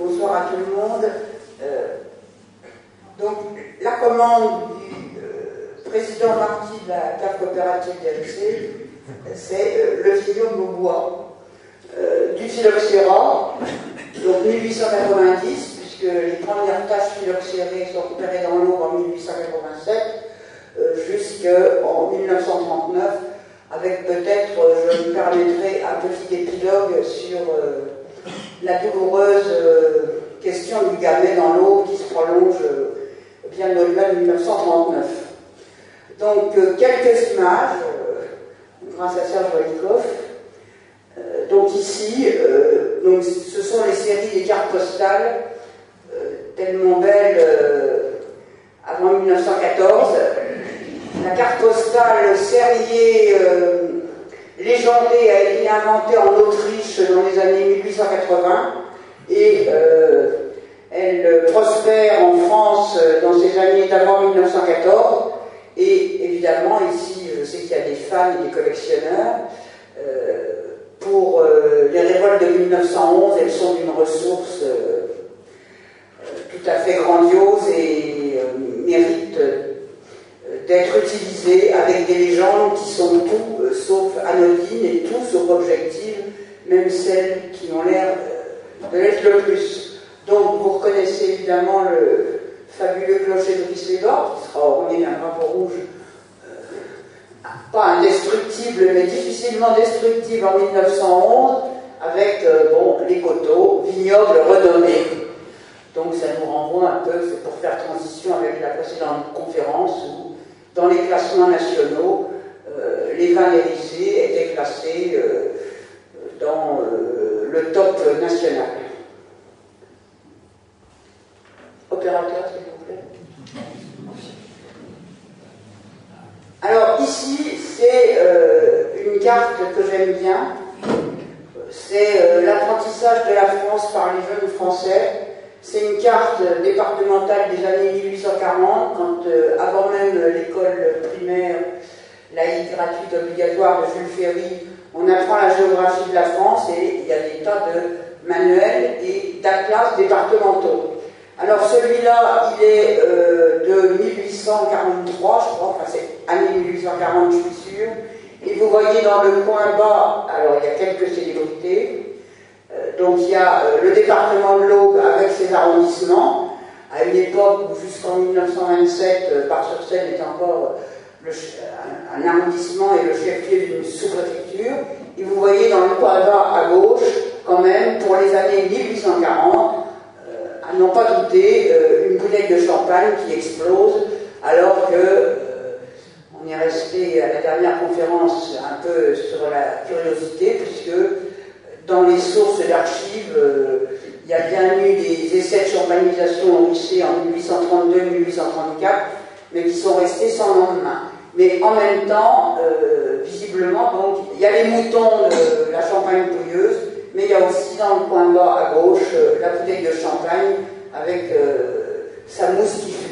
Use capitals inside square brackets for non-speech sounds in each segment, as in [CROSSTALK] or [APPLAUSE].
Bonsoir à tout le monde. Euh, donc, la commande du euh, président Marty de la CAF coopérative DLC, c'est euh, le fillon de bois du phylloxéra, donc 1890, puisque les premières taches phylloxérées sont repérées dans l'eau en 1887, jusqu'en 1939, avec peut-être, je me permettrai un petit épilogue sur la douloureuse euh, question du gamet dans l'eau qui se prolonge euh, bien au-delà de 1939. Donc, euh, quelques images, grâce à Serge Walikoff. donc ici, donc, ce sont les séries des cartes postales, tellement belles avant 1914. La carte postale Serrier Légendée a été inventée en Autriche dans les années 1880 et euh, elle prospère en France dans ces années d'avant 1914. Et évidemment, ici, je sais qu'il y a des fans et des collectionneurs. Euh, pour euh, les révoltes de 1911, elles sont d'une ressource tout à fait grandiose et méritent d'être utilisés avec des légendes qui sont tout euh, sauf anodines et tout sauf objectives, même celles qui ont l'air euh, de l'être le plus. Donc vous reconnaissez évidemment le fabuleux clocher de Rislédor, qui sera orné d'un drapeau rouge, euh, pas indestructible, mais difficilement destructible en 1911, avec bon, les coteaux, vignobles renommés. Donc ça nous renvoie un peu, c'est pour faire transition avec la précédente conférence où dans les classements nationaux, euh, les vins hérissés étaient classés euh, dans euh, le top national. Opérateur, s'il vous plaît. Alors ici, c'est une carte que j'aime bien. C'est l'apprentissage de la France par les jeunes Français c'est une carte départementale des années 1840, quand, euh, avant même l'école primaire laïque gratuite obligatoire de Jules Ferry, on apprend la géographie de la France et il y a des tas de manuels et d'atlas départementaux. Alors celui-là, il est euh, de 1843, je crois, enfin c'est année 1840, je suis sûr. Et vous voyez dans le coin bas, alors il y a quelques célébrités, donc il y a euh, le département de l'Aube avec ses arrondissements, à une époque où jusqu'en 1927, euh, Bar-sur-Seine est encore un, arrondissement et le chef-lieu d'une sous-préfecture. Et vous voyez dans le quadrat à gauche, quand même, pour les années 1840, à n'en pas douter, une bouteille de champagne qui explose, alors que on est resté à la dernière conférence un peu sur la curiosité, puisque dans les sources d'archives, euh, il y a bien eu des essais de champagnisation au en 1832-1834, mais qui sont restés sans lendemain. Mais en même temps, euh, visiblement, donc, il y a les moutons de la champagne pouilleuse, mais il y a aussi dans le coin bas à gauche euh, la bouteille de champagne avec sa mousse qui fuse.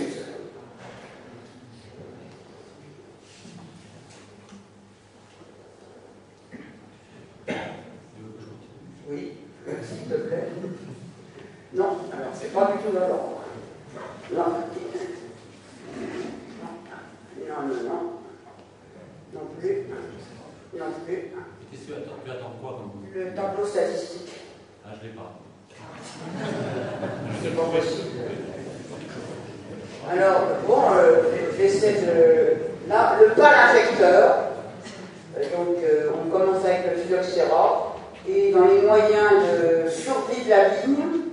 Oui, s'il te plaît. Non, alors c'est pas du tout dans l'ordre. Non. Non, non, non. Non plus. Non plus. Qu'est-ce que tu attends, tu attends quoi comme Le tableau statistique. Ah, je l'ai pas. je sais pas précis. Alors, bon, euh, j'essaie de. Là, le pâle infecteur. Euh, donc, euh, on commence avec le phylloxéra et dans les moyens de survie de la vigne.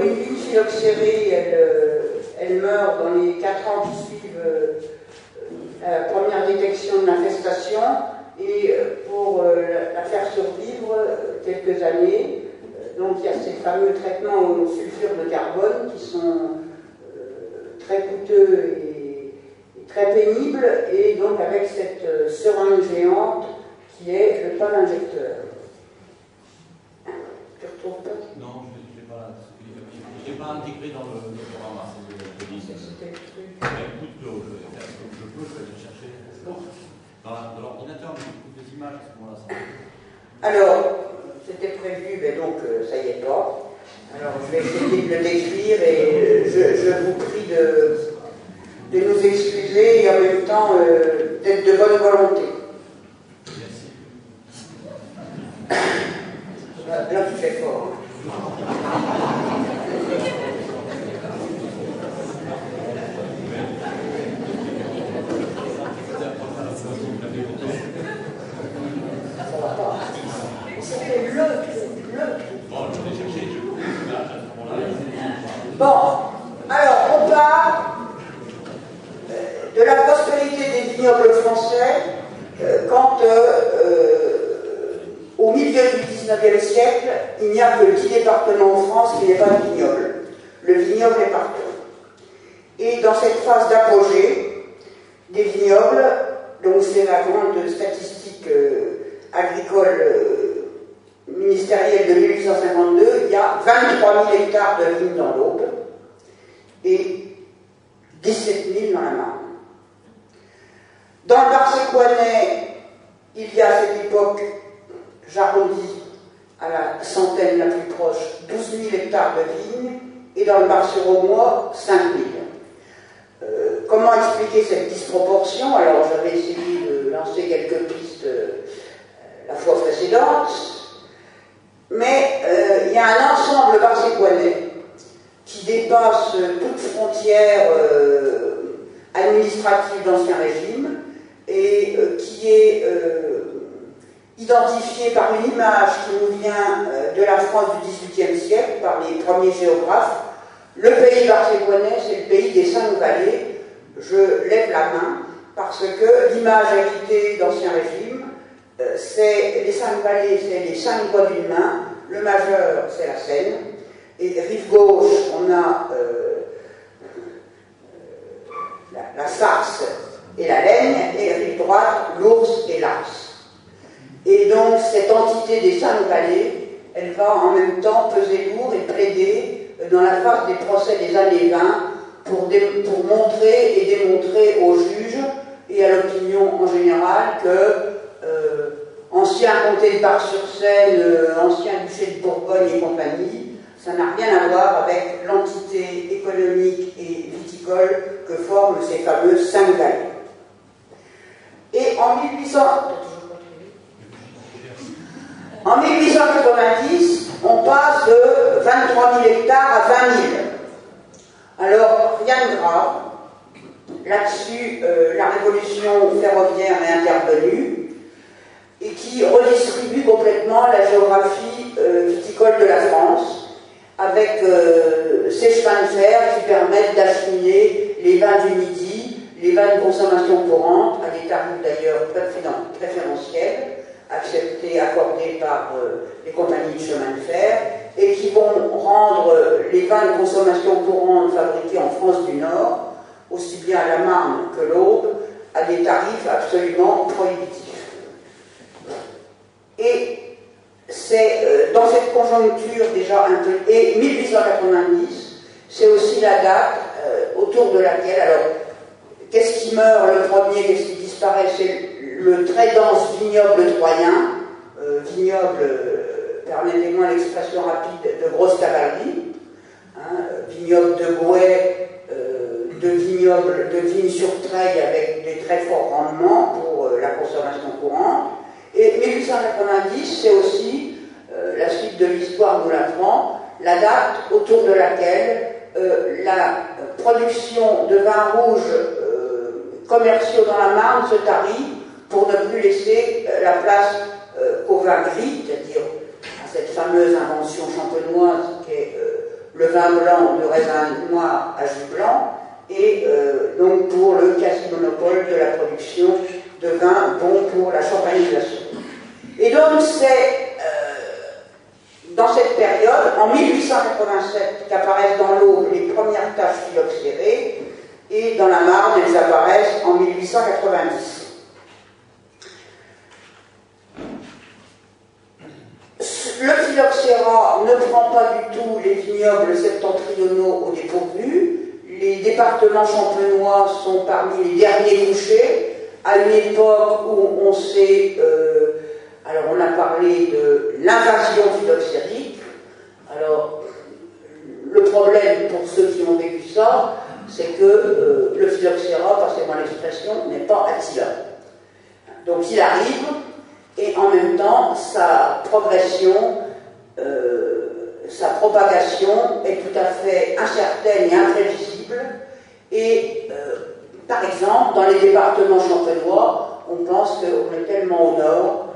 Phylloxérée, elle, euh, elle meurt dans les 4 ans qui suivent euh, la première détection de l'infestation. Et euh, pour la faire survivre quelques années, donc il y a ces fameux traitements au sulfure de carbone qui sont très coûteux et, très pénibles. Et donc avec cette seringue géante qui est le pas injecteur. Tu retrouves pas Non, je ne l'ai pas là. Je l'ai pas intégré dans le, programme. C'était le truc. écoute, je, je, je peux, je vais le chercher. Dans, l'ordinateur, mais j'écoute images à ce moment-là. Alors, c'était prévu, mais donc euh, ça y est pas. Alors je vais essayer de le décrire et je, vous prie de, de, nous excuser et en même temps euh, d'être de bonne volonté. Là, tu fais fort. [LAUGHS] Bon, alors on parle euh, de la prospérité des vignobles français euh, quand euh, au milieu du 19e siècle, il n'y a que 10 départements en France qui n'aient pas de vignoble. Le vignoble est partout. Et dans cette phase d'apogée des vignobles, donc c'est la grande statistique agricole ministériel de 1852, il y a 23 000 hectares de vignes dans l'Aube et 17 000 dans la Marne. Dans le Bar-Séquanais, il y a à cette époque, j'arrondis à la centaine la plus proche, 12 000 hectares de vignes, et dans le Bar-sur-Aumois, 5 000. Euh, comment expliquer cette disproportion? Alors j'avais essayé de lancer quelques pistes euh, la fois précédente. Mais euh, il y a un ensemble barséquanais qui dépasse toute frontière euh, administrative d'Ancien Régime et euh, qui est identifié par une image qui nous vient de la France du XVIIIe siècle, par les premiers géographes. Le pays barséquanais, c'est le pays des cinq vallées. Je lève la main parce que l'image héritée d'Ancien Régime c'est les cinq vallées, c'est les cinq doigts d'une main. Le majeur, c'est la Seine. Et rive gauche, on a euh, la, Sarse et la Laigne. Et rive droite, l'Ours et l'Ars. Et donc, cette entité des cinq vallées, elle va en même temps peser lourd et plaider dans la phase des procès des années 20 pour, pour montrer et démontrer aux juges et à l'opinion en général que euh, ancien comté de Bar-sur-Seine, euh, ancien duché de Bourgogne et compagnie, ça n'a rien à voir avec l'entité économique et viticole que forment ces fameux cinq vallées. Et en 1800... En 1890, on passe de 23 000 hectares à 20 000. Alors, rien de grave. Là-dessus, euh, la révolution ferroviaire est intervenue et qui redistribue complètement la géographie euh, viticole de la France avec euh, ces chemins de fer qui permettent d'acheminer les vins du Midi, les vins de consommation courante, à des tarifs d'ailleurs préférentiels, acceptés, accordés par euh, les compagnies de chemin de fer, et qui vont rendre les vins de consommation courante fabriqués en France du Nord, aussi bien à la Marne que l'Aube, à des tarifs absolument prohibitifs. Et c'est euh, dans cette conjoncture déjà un peu. Et 1890, c'est aussi la date euh, autour de laquelle. Alors, qu'est-ce qui meurt le premier Qu'est-ce qui disparaît? C'est le très dense vignoble troyen, euh, vignoble, permettez-moi l'expression rapide, de grosse cavalerie, hein, vignoble de Gouet, de vignoble, de vignes sur treille avec des très forts rendements pour la consommation courante. Et 1890, c'est aussi, euh, la suite de l'histoire nous l'apprend, la date autour de laquelle euh, la production de vins rouges euh, commerciaux dans la Marne se tarit pour ne plus laisser la place au vin gris, c'est-à-dire à cette fameuse invention champenoise qui est le vin blanc de raisin noir à jus blanc, et donc pour le quasi-monopole de la production de vin bon pour la champagnisation. Et donc c'est dans cette période, en 1887, qu'apparaissent dans l'eau les premières taches phylloxérées, et dans la Marne, elles apparaissent en 1890. Le phylloxéra ne prend pas du tout les vignobles septentrionaux au dépourvu. Les départements champenois sont parmi les derniers touchés, à une époque où on s'est euh, alors, on a parlé de l'invasion phylloxérique. Alors, ça, c'est que euh, le phylloxéra, passez-moi l'expression, n'est pas accident. Donc il arrive, et en même temps, sa progression, euh, sa propagation est tout à fait incertaine et imprévisible. Et euh, par exemple, dans les départements champenois, on pense qu'on est tellement au nord,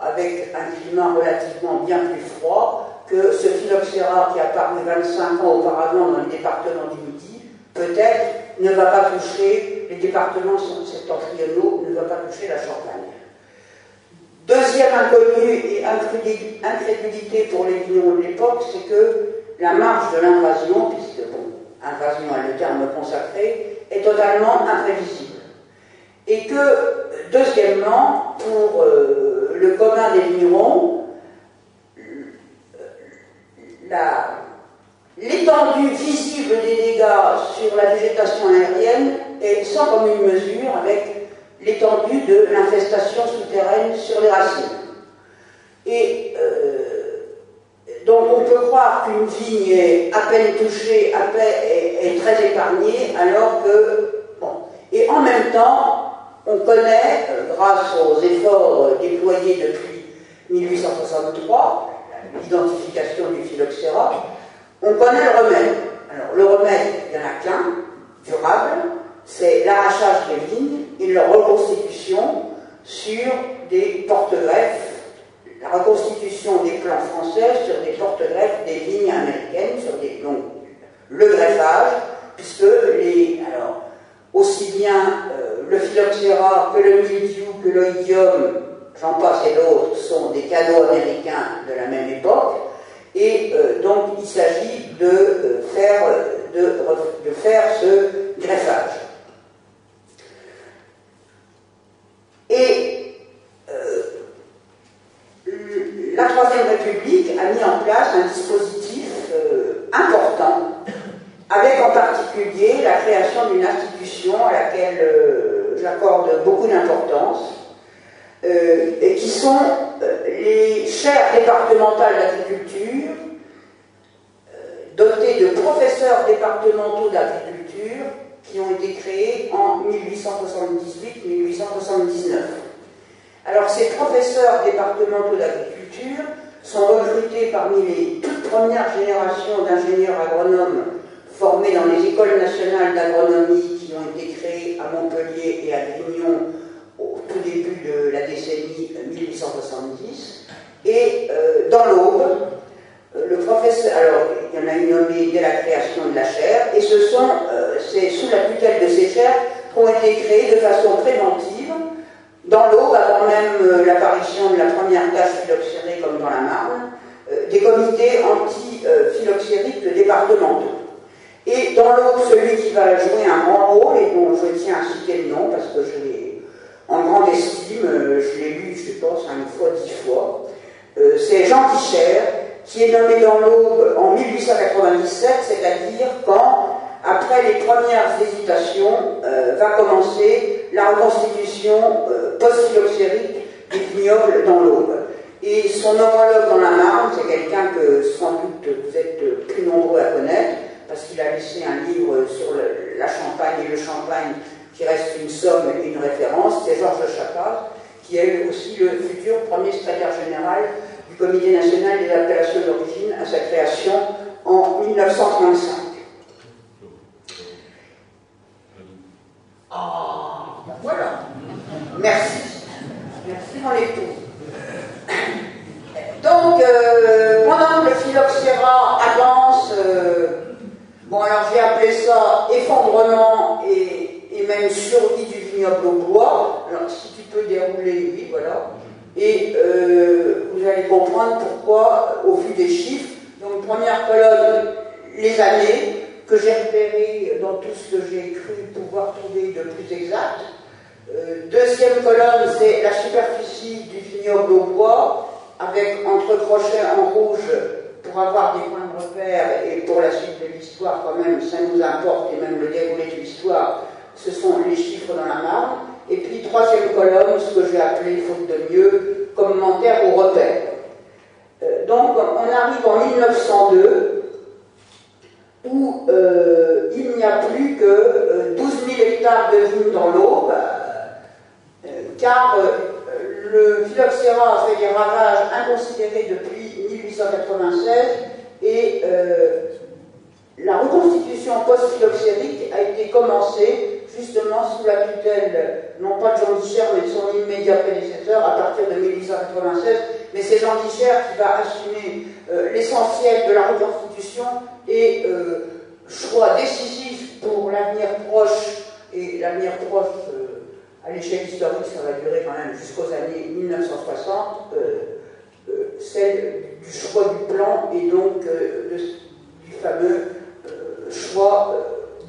avec un climat relativement bien plus froid, que ce phylloxéra qui a apparu 25 ans auparavant dans les départements du Midi, peut-être ne va pas toucher les départements septentrionaux, ne va pas toucher la Champagne. Deuxième inconnu et incrédulité pour les vignerons de l'époque, c'est que la marge de l'invasion, puisque bon, invasion est le terme consacré, est totalement imprévisible. Et que, deuxièmement, pour euh, le commun des vignerons, l'étendue visible des dégâts sur la végétation aérienne est sans commune mesure avec l'étendue de l'infestation souterraine sur les racines. Et euh, donc on peut croire qu'une vigne est à peine touchée, est, très épargnée, alors que, et en même temps, on connaît, euh, grâce aux efforts déployés depuis 1863, l'identification du phylloxéra, on connaît le remède. Alors le remède, il n'y en a qu'un, durable, c'est l'arrachage des vignes et leur reconstitution sur des porte-greffes, la reconstitution des plans français sur des porte-greffes des vignes américaines, sur des, le greffage, puisque les, alors, aussi bien euh, le phylloxéra que le mildiou que l'oïdium, j'en passe et d'autres, sont des cadeaux américains de la même époque, et euh, donc il s'agit de, euh, faire, de, faire ce greffage. Et la Troisième République a mis en place un dispositif euh, important, avec en particulier la création d'une institution à laquelle euh, j'accorde beaucoup d'importance, et qui sont les chaires départementales d'agriculture, dotées de professeurs départementaux d'agriculture, qui ont été créés en 1878-1879. Alors ces professeurs départementaux d'agriculture sont recrutés parmi les toutes premières générations d'ingénieurs agronomes formés dans les écoles nationales d'agronomie qui ont été créées à Montpellier et à Grignon au tout début de la décennie 1870. Et euh, dans l'Aube, euh, le professeur, alors il y en a une nommée dès la création de la chaire, et ce sont, euh, c'est sous la tutelle de ces chaires qu'ont été créées de façon préventive, dans l'eau, avant même euh, l'apparition de la première tache phylloxérée comme dans la Marne, des comités anti-phylloxériques départementaux. Et dans l'eau, celui qui va jouer un grand rôle, et dont je tiens à citer le nom parce que je l'ai en grande estime, je l'ai lu, je pense, cinq fois, dix fois, c'est Jean Ticher, qui est nommé dans l'Aube en 1897, c'est-à-dire quand, après les premières hésitations, euh, va commencer la reconstitution euh, post-phylloxérique du vignoble dans l'Aube. Et son homologue dans la Marne, c'est quelqu'un que sans doute vous êtes plus nombreux à connaître, parce qu'il a laissé un livre sur la Champagne et le Champagne qui reste une somme une référence, c'est Georges Chapat, qui est aussi le futur premier secrétaire général du Comité national des appellations d'origine à sa création en 1935. Ah, voilà. Merci. Merci mon époux. Donc, pendant que le phylloxéra avance, bon alors j'ai appelé ça effondrement et, et même survie du vignoble au bois. Alors si tu peux dérouler, oui, voilà. Et euh, vous allez comprendre pourquoi, au vu des chiffres, donc première colonne, les années que j'ai repérées dans tout ce que j'ai cru pouvoir trouver de plus exact. Euh, deuxième colonne, c'est la superficie du vignoble au bois, avec entre crochets en rouge pour avoir des points de repère et pour la suite de l'histoire quand même, ça nous importe et même le déroulé de l'histoire, ce sont les chiffres dans la marne. Et puis, troisième colonne, ce que j'ai appelé, faute de mieux, commentaire ou repère. Euh, donc, on arrive en 1902, où euh, il n'y a que 12 000 hectares de vignes dans l'Aube, car le phylloxéra a fait des ravages inconsidérés depuis 1896 et la reconstitution post-phylloxérique a été commencée justement sous la tutelle, non pas de Jean mais de son immédiat prédécesseur à partir de 1896. Mais c'est Jean qui va assumer euh, l'essentiel de la reconstitution et euh, choix décisif pour l'avenir proche et l'avenir proche euh, à l'échelle historique, ça va durer quand même jusqu'aux années 1960, celle du choix du plan et donc du fameux choix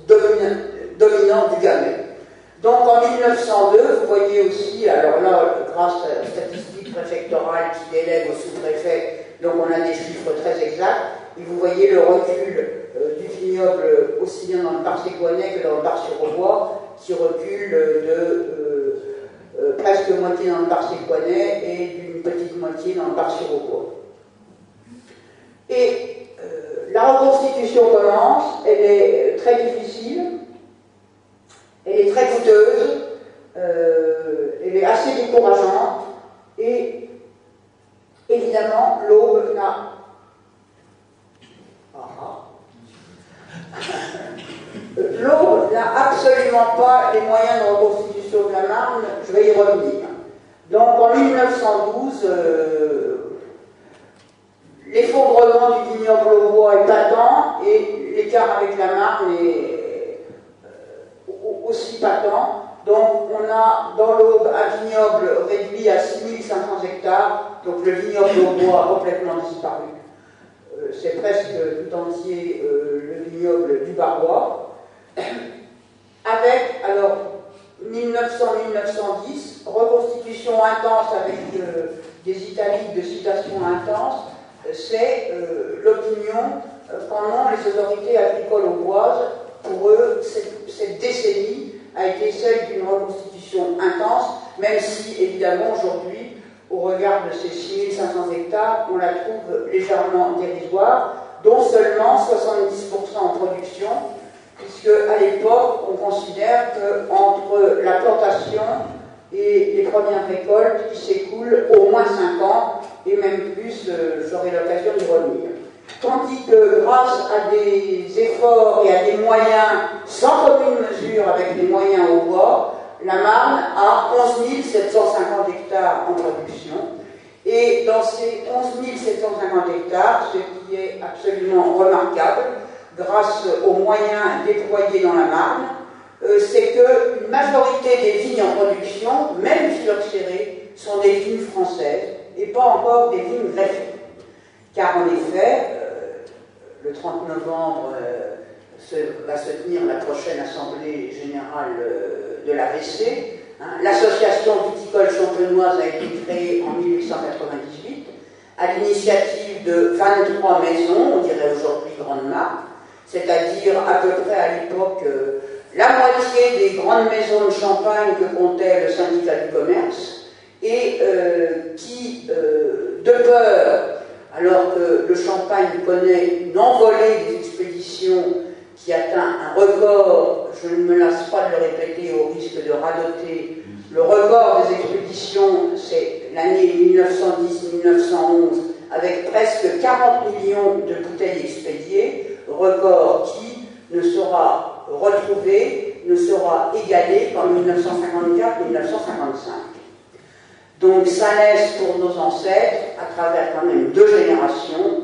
dominant du gamet. Donc en 1902, vous voyez aussi, alors là, grâce à la statistique préfectorale qui délègue au sous-préfet, donc on a des chiffres très exacts, et vous voyez le recul euh, du vignoble aussi bien dans le bar séquoiais que dans le bar sur qui recule de euh, euh, presque moitié dans le bar séquoiais et d'une petite moitié dans le bar sur Et la reconstitution commence, elle est très difficile, elle est très coûteuse, elle est assez décourageante, et évidemment, l'aube n'a L'aube n'a absolument pas les moyens de reconstitution de la Marne, je vais y revenir. Donc en 1912, euh, l'effondrement du vignoble au bois est patent et l'écart avec la Marne est aussi patent. Donc on a dans l'Aube un vignoble réduit à 6500 hectares, donc le vignoble au bois a complètement disparu. Euh, c'est presque tout entier euh, le vignoble du Barbois. [CLEARS THROAT] Avec, alors, 1900-1910, reconstitution intense avec euh, des italiques de citation intense, c'est l'opinion pendant les autorités agricoles au bois pour eux, cette, décennie a été celle d'une reconstitution intense, même si, évidemment, aujourd'hui, au regard de ces 6500 hectares, on la trouve légèrement dérisoire, dont seulement 70% en production, puisque à l'époque, on considère qu'entre la plantation et les premières récoltes, il s'écoule au moins 5 ans, et même plus, euh, j'aurai l'occasion de revenir. Tandis que grâce à des efforts et à des moyens sans commune mesure avec des moyens au bois, la Marne a 11 750 hectares en production. Et dans ces 11 750 hectares, ce qui est absolument remarquable, grâce aux moyens déployés dans la Marne, euh, c'est qu'une majorité des vignes en production, même phylloxérées, sont des vignes françaises et pas encore des vignes greffées. Car en effet, le 30 novembre euh, va se tenir la prochaine Assemblée générale euh, de l'AVC. Hein. L'association viticole champenoise a été créée en 1898 à l'initiative de 23 maisons, on dirait aujourd'hui grandes marques, c'est-à-dire à peu près à l'époque euh, la moitié des grandes maisons de champagne que comptait le syndicat du commerce et qui, de peur alors que le Champagne connaît une envolée des expéditions qui atteint un record, je ne me lasse pas de le répéter au risque de radoter, le record des expéditions, c'est l'année 1910-1911, avec presque 40 millions de bouteilles expédiées, record qui ne sera retrouvé, ne sera égalé qu'en 1954-1955. Donc ça laisse pour nos ancêtres, à travers quand même deux générations,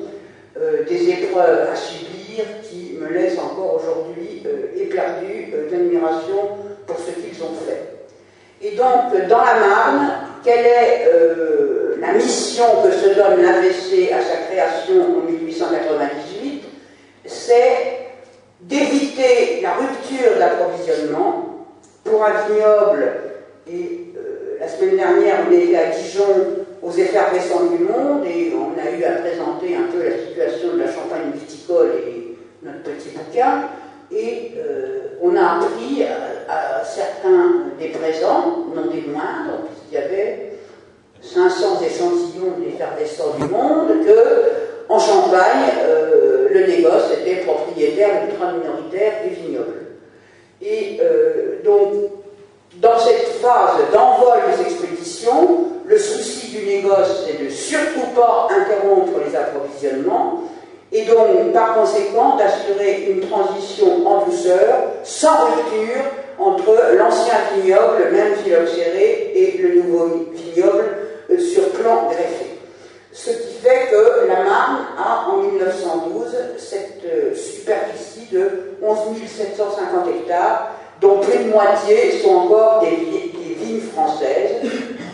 euh, des épreuves à subir qui me laissent encore aujourd'hui euh, euh, d'admiration pour ce qu'ils ont fait. Et donc, dans la Marne, quelle est la mission que se donne l'AVC à sa création en 1898 C'est d'éviter la rupture d'approvisionnement pour un vignoble et la semaine dernière, on était à Dijon aux effervescents du monde et on a eu à présenter un peu la situation de la champagne viticole et notre petit bouquin. Et euh, on a appris à, certains des présents, non des moindres, puisqu'il y avait 500 échantillons d'effervescents du monde, que en Champagne, euh, le négoce était propriétaire ultra minoritaire des vignobles. Et euh, donc, dans cette phase d'envol des expéditions, le souci du négoce, c'est de surtout pas interrompre les approvisionnements, et donc, par conséquent, d'assurer une transition en douceur, sans rupture, entre l'ancien vignoble, même phylloxéré, et le nouveau vignoble euh, sur plan greffé. Ce qui fait que la Marne a, en 1912, cette euh, superficie de 11 750 hectares, dont plus de moitié sont encore des, vignes françaises,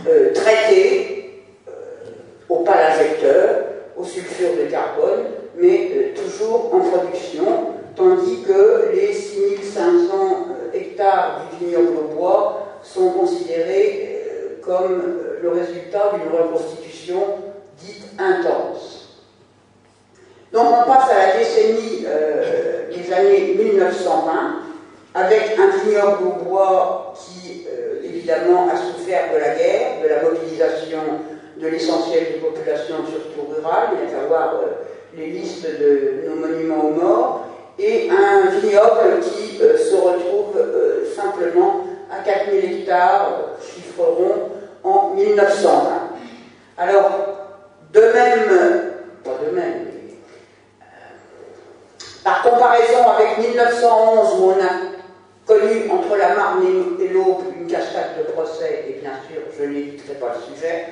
euh, traitées au palinjecteur, au sulfure de carbone, mais toujours en production, tandis que les 6500 hectares du vignoble au bois sont considérés comme le résultat d'une reconstitution dite intense. Donc on passe à la décennie euh, des années 1920 avec un vignoble au bois qui euh, évidemment a souffert de la guerre, de la mobilisation de l'essentiel des populations, surtout rurales, il y a euh, les listes de nos monuments aux morts, et un vignoble qui se retrouve simplement à 4000 hectares, chiffreront en 1920. Alors, de même, pas de même, euh, par comparaison avec 1911 où on a connu entre la Marne et l'Aube une cascade de procès, et bien sûr, je n'éviterai pas le sujet,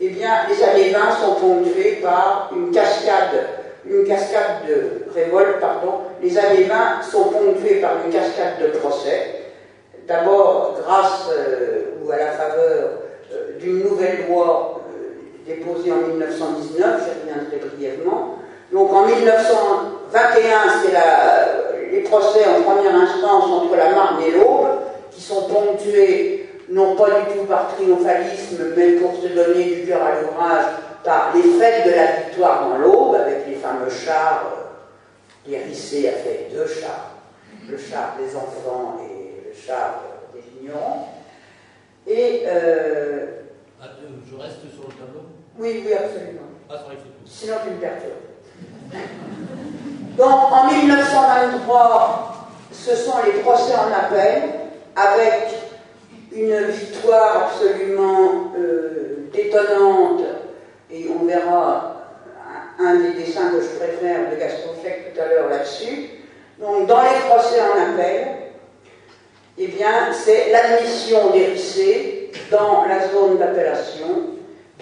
eh bien, les années 20 sont ponctuées par une cascade, une cascade de révolte, pardon. Les années 20 sont ponctuées par une cascade de procès. D'abord, grâce euh, ou à la faveur euh, d'une nouvelle loi euh, déposée en 1919, je reviendrai brièvement. Donc en 1921, c'est les procès en première instance entre la Marne et l'Aube, qui sont ponctués non pas du tout par triomphalisme, mais pour se donner du cœur à l'ouvrage, par les fêtes de la victoire dans l'Aube, avec les fameux chars, euh, hérissés à fait deux chars, le char des enfants et le char des ignorants. Et. Euh, ah, je reste sur le tableau? Oui, oui, absolument. Ah, les. Sinon, tu me perturbes. Donc, en 1923, ce sont les procès en appel, avec une victoire absolument euh, détonnante, et on verra un, des dessins que je préfère de Gaston Fleck tout à l'heure là-dessus. Donc, dans les procès en appel, eh bien, c'est l'admission lycées dans la zone d'appellation,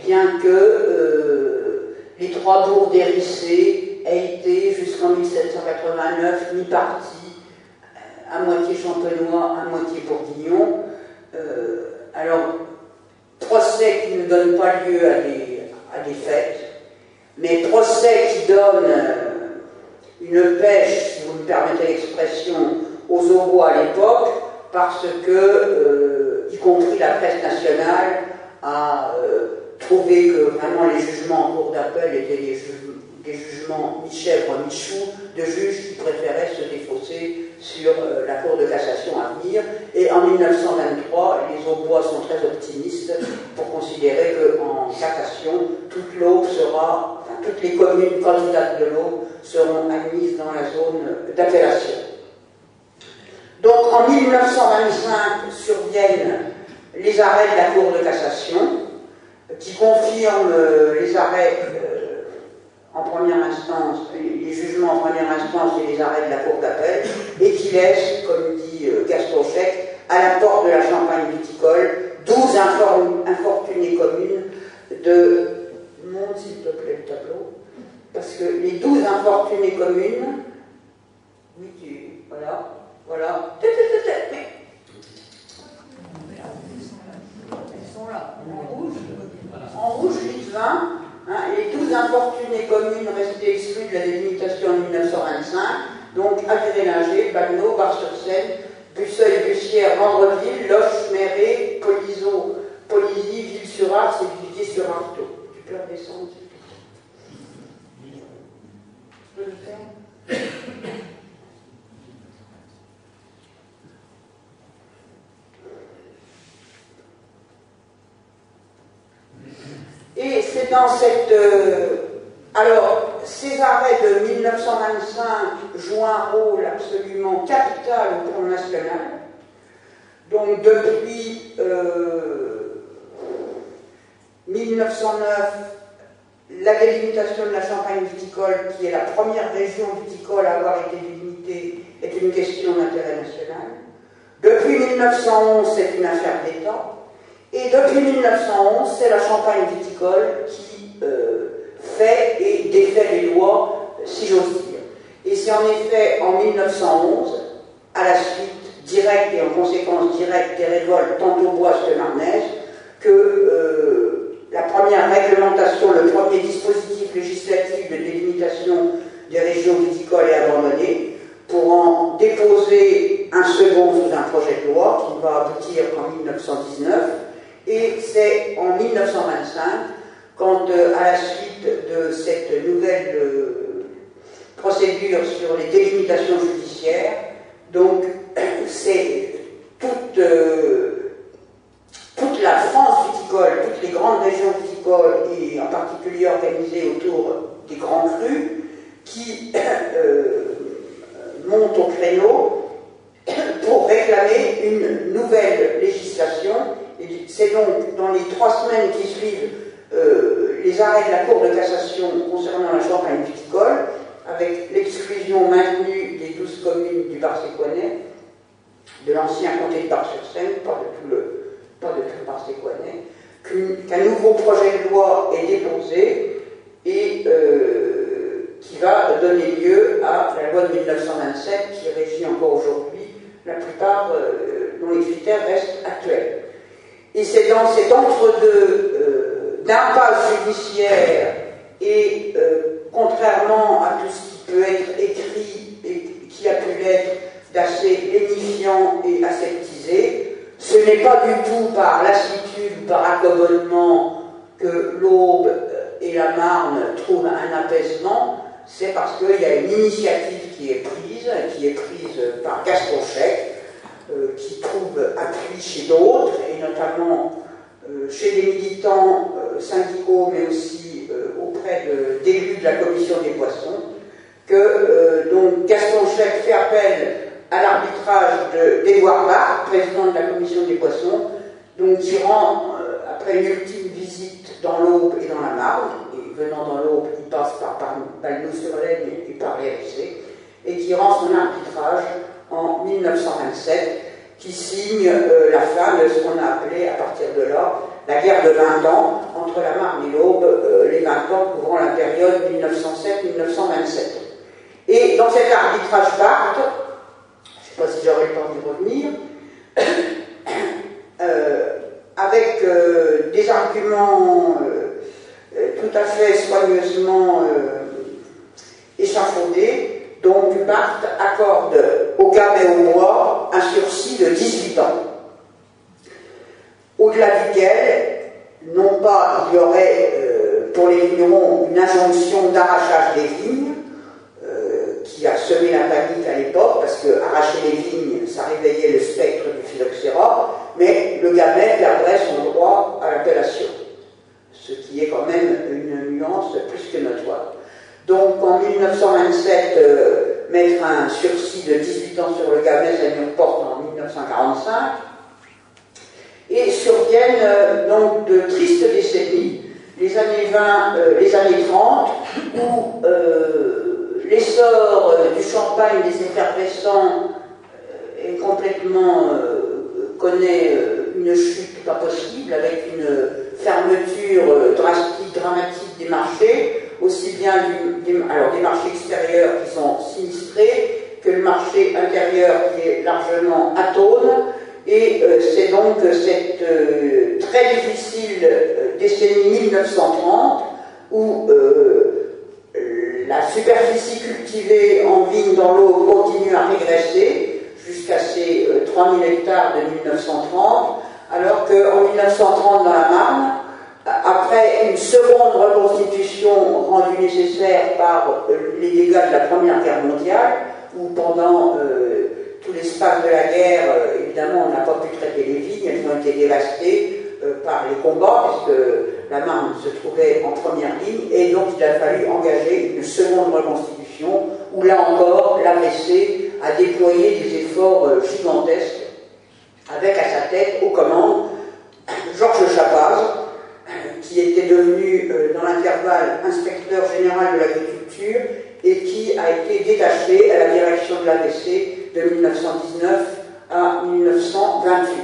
bien que euh, les trois bourgs d'Hérissé aient été jusqu'en 1789 mis partie à moitié champenois, à moitié bourguignon. Euh, alors, procès qui ne donne pas lieu à des, à des fêtes, mais procès qui donne euh, une pêche, si vous me permettez l'expression, aux oraux à l'époque, parce que, euh, y compris la presse nationale, a euh, trouvé que vraiment les jugements en cours d'appel étaient des, jugements mi-chèvre, mi-chou, de juges qui préféraient se défausser sur euh, la Cour de cassation à venir. Et en 1923, les Aubois sont très optimistes pour considérer qu'en cassation, toute l'Aube sera, toutes les communes candidates de l'Aube seront admises dans la zone d'appellation. Donc en 1925 surviennent les arrêts de la Cour de cassation qui confirment euh, les arrêts euh, en première instance, les jugements en première instance et les arrêts de la Cour d'appel et qui laissent, comme dit euh, Gaston Chec, à la porte de la Champagne viticole 12 infortunées communes de. Monte s'il te plaît le tableau. Parce que les 12 infortunées communes. Oui, tu. Voilà voilà. Elles sont là, en rouge. En rouge, les 20. Hein, les 12 infortunées communes restées exclues de la délimitation en 1925. Donc, Aviré-Linger, Bagno, Bar-sur-Seine, Busseuil, Bussière, Vendreville, Loche, Méré, Polizo, Polizy, Ville-sur-Arc et Vivier-sur-Arteau. Tu peux redescendre, Je peux le faire Et c'est dans cette. Euh, alors, ces arrêts de 1925 jouent un rôle absolument capital au plan national. Donc depuis 1909, euh, la délimitation de la Champagne viticole, qui est la première région viticole à avoir été délimitée, est une question d'intérêt national. Depuis 1911, c'est une affaire d'État. Et depuis 1911, c'est la Champagne viticole qui euh, fait et défait les lois, si j'ose dire. Et c'est en effet en 1911, à la suite directe et en conséquence directe des révoltes tant au bois que marnaise, que euh, la première réglementation, le premier dispositif législatif de délimitation des régions viticoles est abandonné pour en déposer un second sous un projet de loi qui va aboutir en 1919. Et c'est en 1925 quand, euh, à la suite de cette nouvelle euh, procédure sur les délimitations judiciaires, donc [CLEARS THROAT] c'est toute, euh, toute la France viticole, toutes les grandes régions viticoles, et en particulier organisées autour des grands crus, qui [CLEARS THROAT] montent au créneau [CLEARS THROAT] pour réclamer une nouvelle législation. C'est donc dans les trois semaines qui suivent euh, les arrêts de la Cour de cassation concernant la champagne viticole, avec l'exclusion maintenue des douze communes du Bar-Séquanais, de l'ancien comté de Bar-sur-Seine, pas de tout le, pas de qu'un nouveau projet de loi est déposé et euh, qui va donner lieu à la loi de 1927 qui régit encore aujourd'hui la plupart euh, dont les critères restent actuels. Et c'est dans cet entre-deux d'impasse judiciaire et euh, contrairement à tout ce qui peut être écrit et qui a pu l'être d'assez lénifiant et aseptisé, ce n'est pas du tout par lassitude par accommodement que l'Aube euh, et la Marne trouvent un apaisement, c'est parce qu'il y a une initiative qui est prise, qui est prise par Gaston euh, qui trouve appui chez d'autres, et notamment euh, chez les militants euh, syndicaux, mais aussi auprès d'élus de, la commission des poissons, que donc Gaston Chèque fait appel à l'arbitrage d'Edouard Bach, président de la commission des poissons, donc qui rend, après une ultime visite dans l'Aube et dans la Marne, et venant dans l'Aube, il passe par, par Balnou-sur-Laine et par les et qui rend son arbitrage en 1927 qui signe euh, la fin de ce qu'on a appelé à partir de là la guerre de 20 ans entre la Marne et l'Aube, euh, les 20 ans couvrant la période 1907-1927. Et dans cet arbitrage part, je ne sais pas si j'aurai le temps d'y revenir, [COUGHS] euh, avec des arguments tout à fait soigneusement échafaudés, donc Barthes accorde au gamme et au bois un sursis de 18 ans, au-delà duquel, non pas il y aurait euh, pour les vignerons une injonction d'arrachage des vignes, euh, qui a semé la panique à l'époque, parce que arracher les vignes, ça réveillait le spectre du phylloxéra, mais le gamet perdrait son droit à l'appellation, ce qui est quand même une nuance plus que notoire. Donc en 1927, euh, mettre un sursis de 18 ans porte en 1945. Et surviennent euh, donc de tristes décennies, les années 20, euh, les années 30, où l'essor du champagne des effervescents est complètement connaît une chute pas possible avec une fermeture drastique, dramatique des marchés aussi bien alors des marchés extérieurs qui sont sinistrés que le marché intérieur qui est largement atone. Et euh, c'est donc cette euh, très difficile euh, décennie 1930 où la superficie cultivée en vigne dans l'eau continue à régresser jusqu'à ces 3000 hectares de 1930, alors qu'en 1930 dans la Marne, après une seconde reconstitution rendue nécessaire par les dégâts de la Première Guerre mondiale, où pendant euh, tout l'espace de la guerre, euh, évidemment, on n'a pas pu traiter les vignes, elles ont été dévastées par les combats, puisque la Marne se trouvait en première ligne, et donc il a fallu engager une seconde reconstitution, où là encore, l'AVC a déployé des efforts euh, gigantesques, avec à sa tête, aux commandes, [COUGHS] Georges Chapaz, [COUGHS] qui était devenu euh, dans l'intervalle inspecteur général de l'agriculture et qui a été détaché à la direction de l'AVC de 1919 à 1928.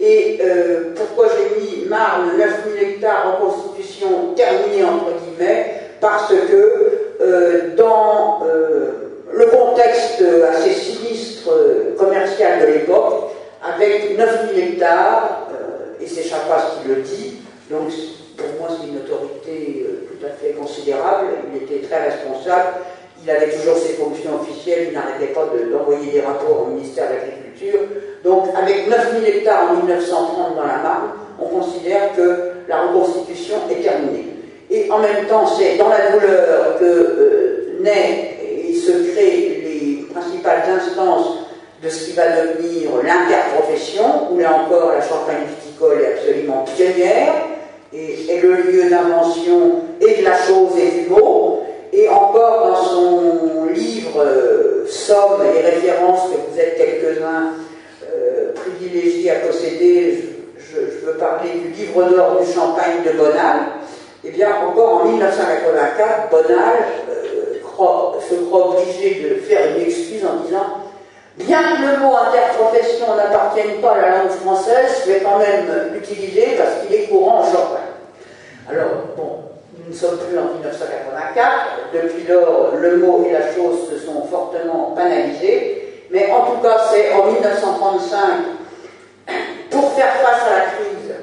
Et euh, pourquoi j'ai mis Marne 9000 hectares en constitution terminée entre guillemets? Parce que euh, dans le contexte assez sinistre commercial de l'époque, avec 9000 hectares, et c'est Chapas qui le dit, donc pour moi, c'est une autorité euh, tout à fait considérable. Il était très responsable. Il avait toujours ses fonctions officielles. Il n'arrêtait pas d'envoyer des rapports au ministère de l'Agriculture. Donc, avec 9000 hectares en 1930 dans la Marne, on considère que la reconstitution est terminée. Et en même temps, c'est dans la douleur que euh, naît et se créent les principales instances de ce qui va devenir l'interprofession, où là encore la Champagne viticole est absolument pionnière et est le lieu d'invention et de la chose et du mot. Et encore dans son livre euh, Somme et références, que vous êtes quelques-uns euh, privilégiés à posséder, je, veux parler du livre d'or du Champagne de Bonal. Eh bien, encore en 1984, Bonal euh, se croit obligé de faire une excuse en disant Bien que le mot interprofession n'appartienne pas à la langue française, je vais quand même l'utiliser parce qu'il est courant en Champagne. Alors, bon, nous ne sommes plus en 1984, depuis lors, le mot et la chose se sont fortement banalisés, mais en tout cas, c'est en 1935, pour faire face à la crise,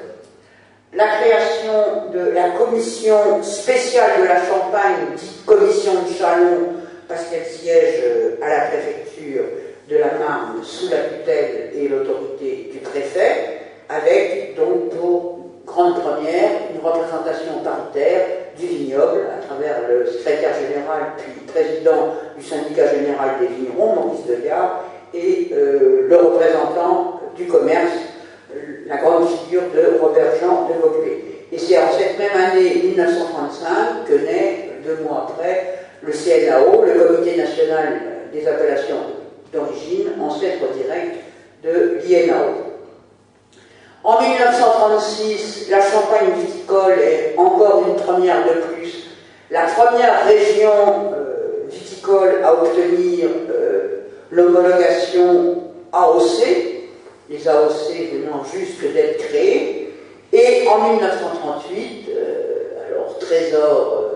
la création de la commission spéciale de la Champagne, dite commission de Chalon, parce qu'elle siège à la préfecture, de la Marne sous la tutelle et l'autorité du préfet, avec donc pour grande première une représentation paritaire du vignoble à travers le secrétaire général puis président du syndicat général des vignerons, Maurice Degard, et euh, le représentant du commerce, la grande figure de Robert-Jean de Vauclé. Et c'est en cette même année 1935 que naît, deux mois après, le CNAO, le Comité national des appellations d'origine, ancêtre direct de l'INAO. En 1936, la Champagne viticole est encore une première de plus. La première région euh, viticole à obtenir euh, l'homologation AOC, les AOC venant juste d'être créés. Et en 1938, euh, alors trésor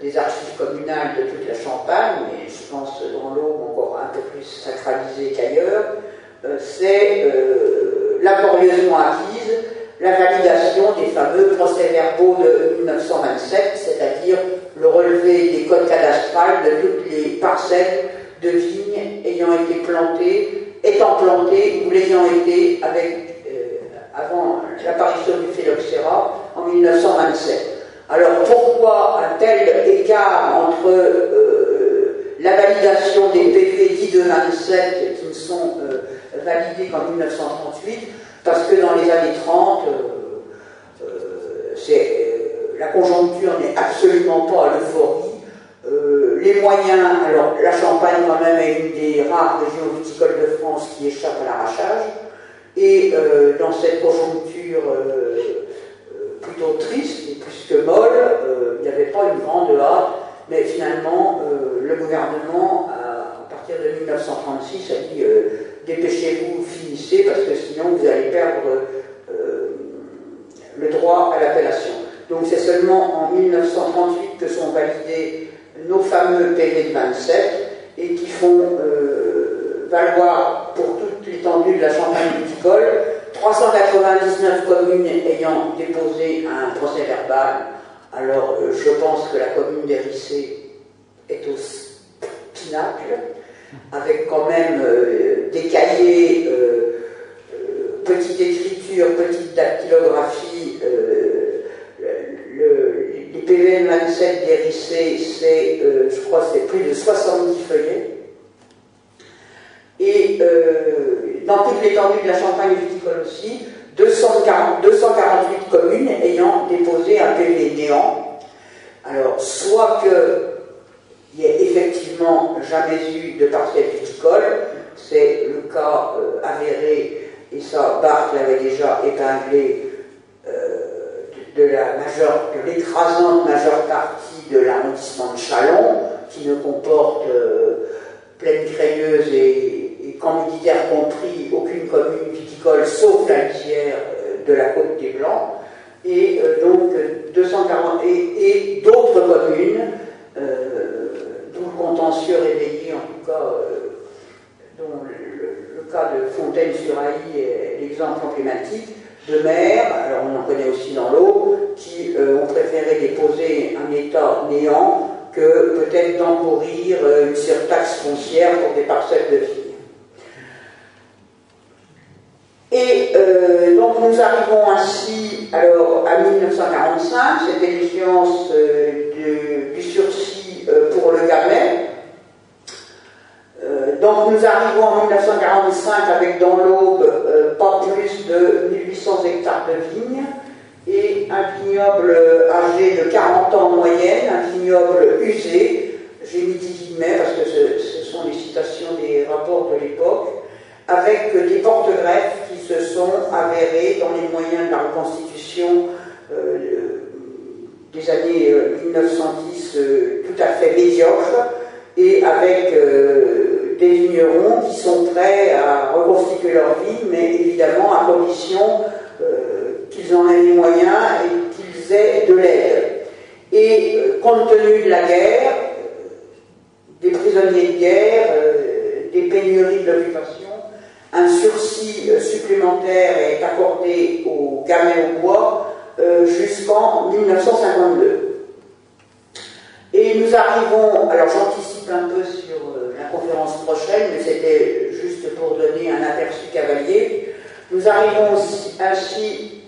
des archives communales de toute la Champagne, mais je pense dans l'eau encore un peu plus sacralisé qu'ailleurs, euh, c'est euh, laborieusement acquise la validation des fameux procès-verbaux de 1927, c'est-à-dire le relevé des codes cadastrales de toutes les parcelles de vignes ayant été plantées, étant plantées ou l'ayant été avec, euh, avant l'apparition du phylloxéra en 1927. Alors pourquoi un tel écart entre euh, la validation des PV dits de 27 qui ne sont euh, validés qu'en 1938 Parce que dans les années 30, euh, la conjoncture n'est absolument pas à l'euphorie. les moyens, alors la Champagne quand même est une des rares régions viticoles de France qui échappe à l'arrachage. Et dans cette conjoncture plutôt triste et plus que molle. Euh, il n'y avait pas une grande hâte, mais finalement, euh, le gouvernement, à, partir de 1936, a dit euh, dépêchez-vous, finissez, parce que sinon vous allez perdre le droit à l'appellation. Donc c'est seulement en 1938 que sont validés nos fameux PV de 27 et qui font valoir pour toute l'étendue de la Champagne viticole 399 communes ayant déposé un procès verbal, alors euh, je pense que la commune d'Hérissé est au pinacle, avec quand même euh, des cahiers, euh, petite écriture, petite dactylographie. les PVM 27 d'Hérissé, c'est, je crois, c'est plus de 70 feuillets. Et dans toute l'étendue de la Champagne viticole aussi, 248 communes ayant déposé un PV néant. Alors, soit qu'il n'y ait effectivement jamais eu de parcelle viticole, c'est le cas euh, avéré, et ça, Barthes l'avait déjà épinglé euh, de, la majeure, de l'écrasante majeure partie de l'arrondissement de Chalon, qui ne comporte euh, Plaine Crayeuse et, et Camp compris, aucune commune viticole sauf la lisière euh, de la côte des Blancs, et euh, donc 240 et, d'autres communes, euh, dont le contentieux réveillé en tout cas, dont le, cas de Fontaine-sur-Ailly est l'exemple emblématique, de maires, alors on en connaît aussi dans l'eau, qui ont préféré déposer un État néant que peut-être d'encourir une surtaxe foncière pour des parcelles de vie. Et euh, donc nous arrivons ainsi alors à 1945, c'était l'échéance euh, du sursis euh, pour le gamet. donc nous arrivons en 1945 avec dans l'Aube pas plus de 1800 hectares de vignes et un vignoble âgé de 40 ans en moyenne, un vignoble usé, j'ai mis 10 guillemets parce que ce sont les citations des rapports de l'époque, avec des porte-greffes se sont avérés dans les moyens de la reconstitution euh, des années 1910 euh, euh, tout à fait médiocres et avec des vignerons qui sont prêts à reconstituer leur vie, mais évidemment à condition qu'ils en aient les moyens et qu'ils aient de l'aide. Et compte tenu de la guerre, des prisonniers de guerre, des pénuries de l'occupation, un sursis euh, supplémentaire est accordé au gamay au bois euh, jusqu'en 1952. Et nous arrivons, alors j'anticipe un peu sur euh, la conférence prochaine, mais c'était juste pour donner un aperçu cavalier. Nous arrivons ainsi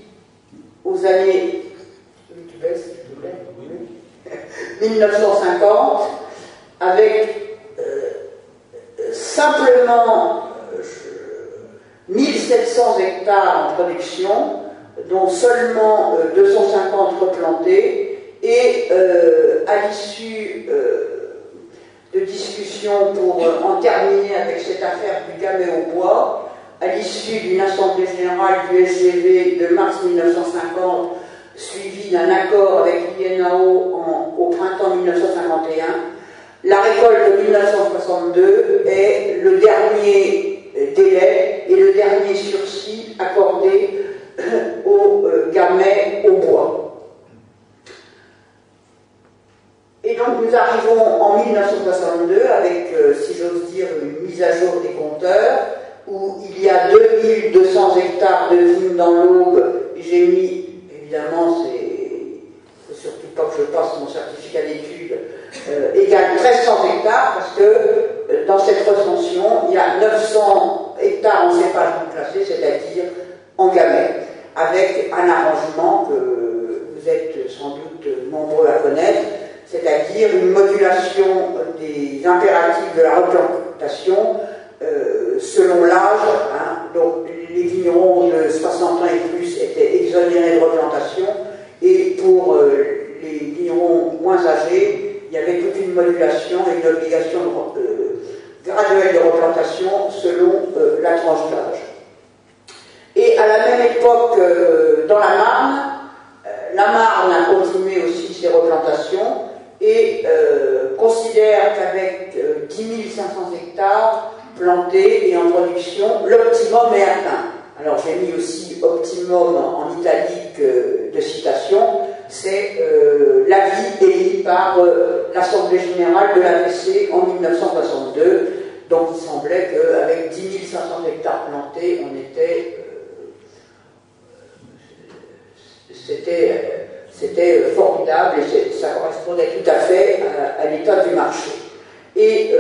aux années 1950 avec simplement 1700 hectares en production, dont seulement 250 euh, replantés, et euh, à l'issue euh, de discussions pour en terminer avec cette affaire du gamet au bois, à l'issue d'une assemblée générale du SGV de mars 1950, suivie d'un accord avec l'INAO au printemps 1951, la récolte de 1962 est le dernier délai et le dernier sursis accordé au euh, gamay au bois. Et donc nous arrivons en 1962 avec, euh, si j'ose dire, une mise à jour des compteurs, où il y a 2200 hectares de vignes dans l'Aube. J'ai mis, évidemment, c'est surtout pas que je passe mon certificat d'études, euh, égale 1300 hectares, parce que euh, dans cette recension, il y a 900 hectares en cépage non classé, c'est-à-dire en gamètes, avec un arrangement que vous êtes sans doute nombreux à connaître, c'est-à-dire une modulation des impératifs de la replantation euh, selon l'âge. Hein. donc les vignerons de 60 ans et plus étaient exonérés de replantation, et pour les vignerons moins âgés, il y avait toute une modulation et une obligation euh, graduelle de replantation selon euh, la tranche d'âge. Et à la même époque, euh, dans la Marne, la Marne a continué aussi ses replantations et considère qu'avec 10 500 hectares plantés et en production, l'optimum est atteint. Alors j'ai mis aussi optimum en italique de citation, c'est euh, l'avis émis par euh, l'Assemblée générale de l'APC en 1962. Donc il semblait qu'avec 10 500 hectares plantés, on était. Euh, c'était, formidable et ça correspondait tout à fait à, l'état du marché. Et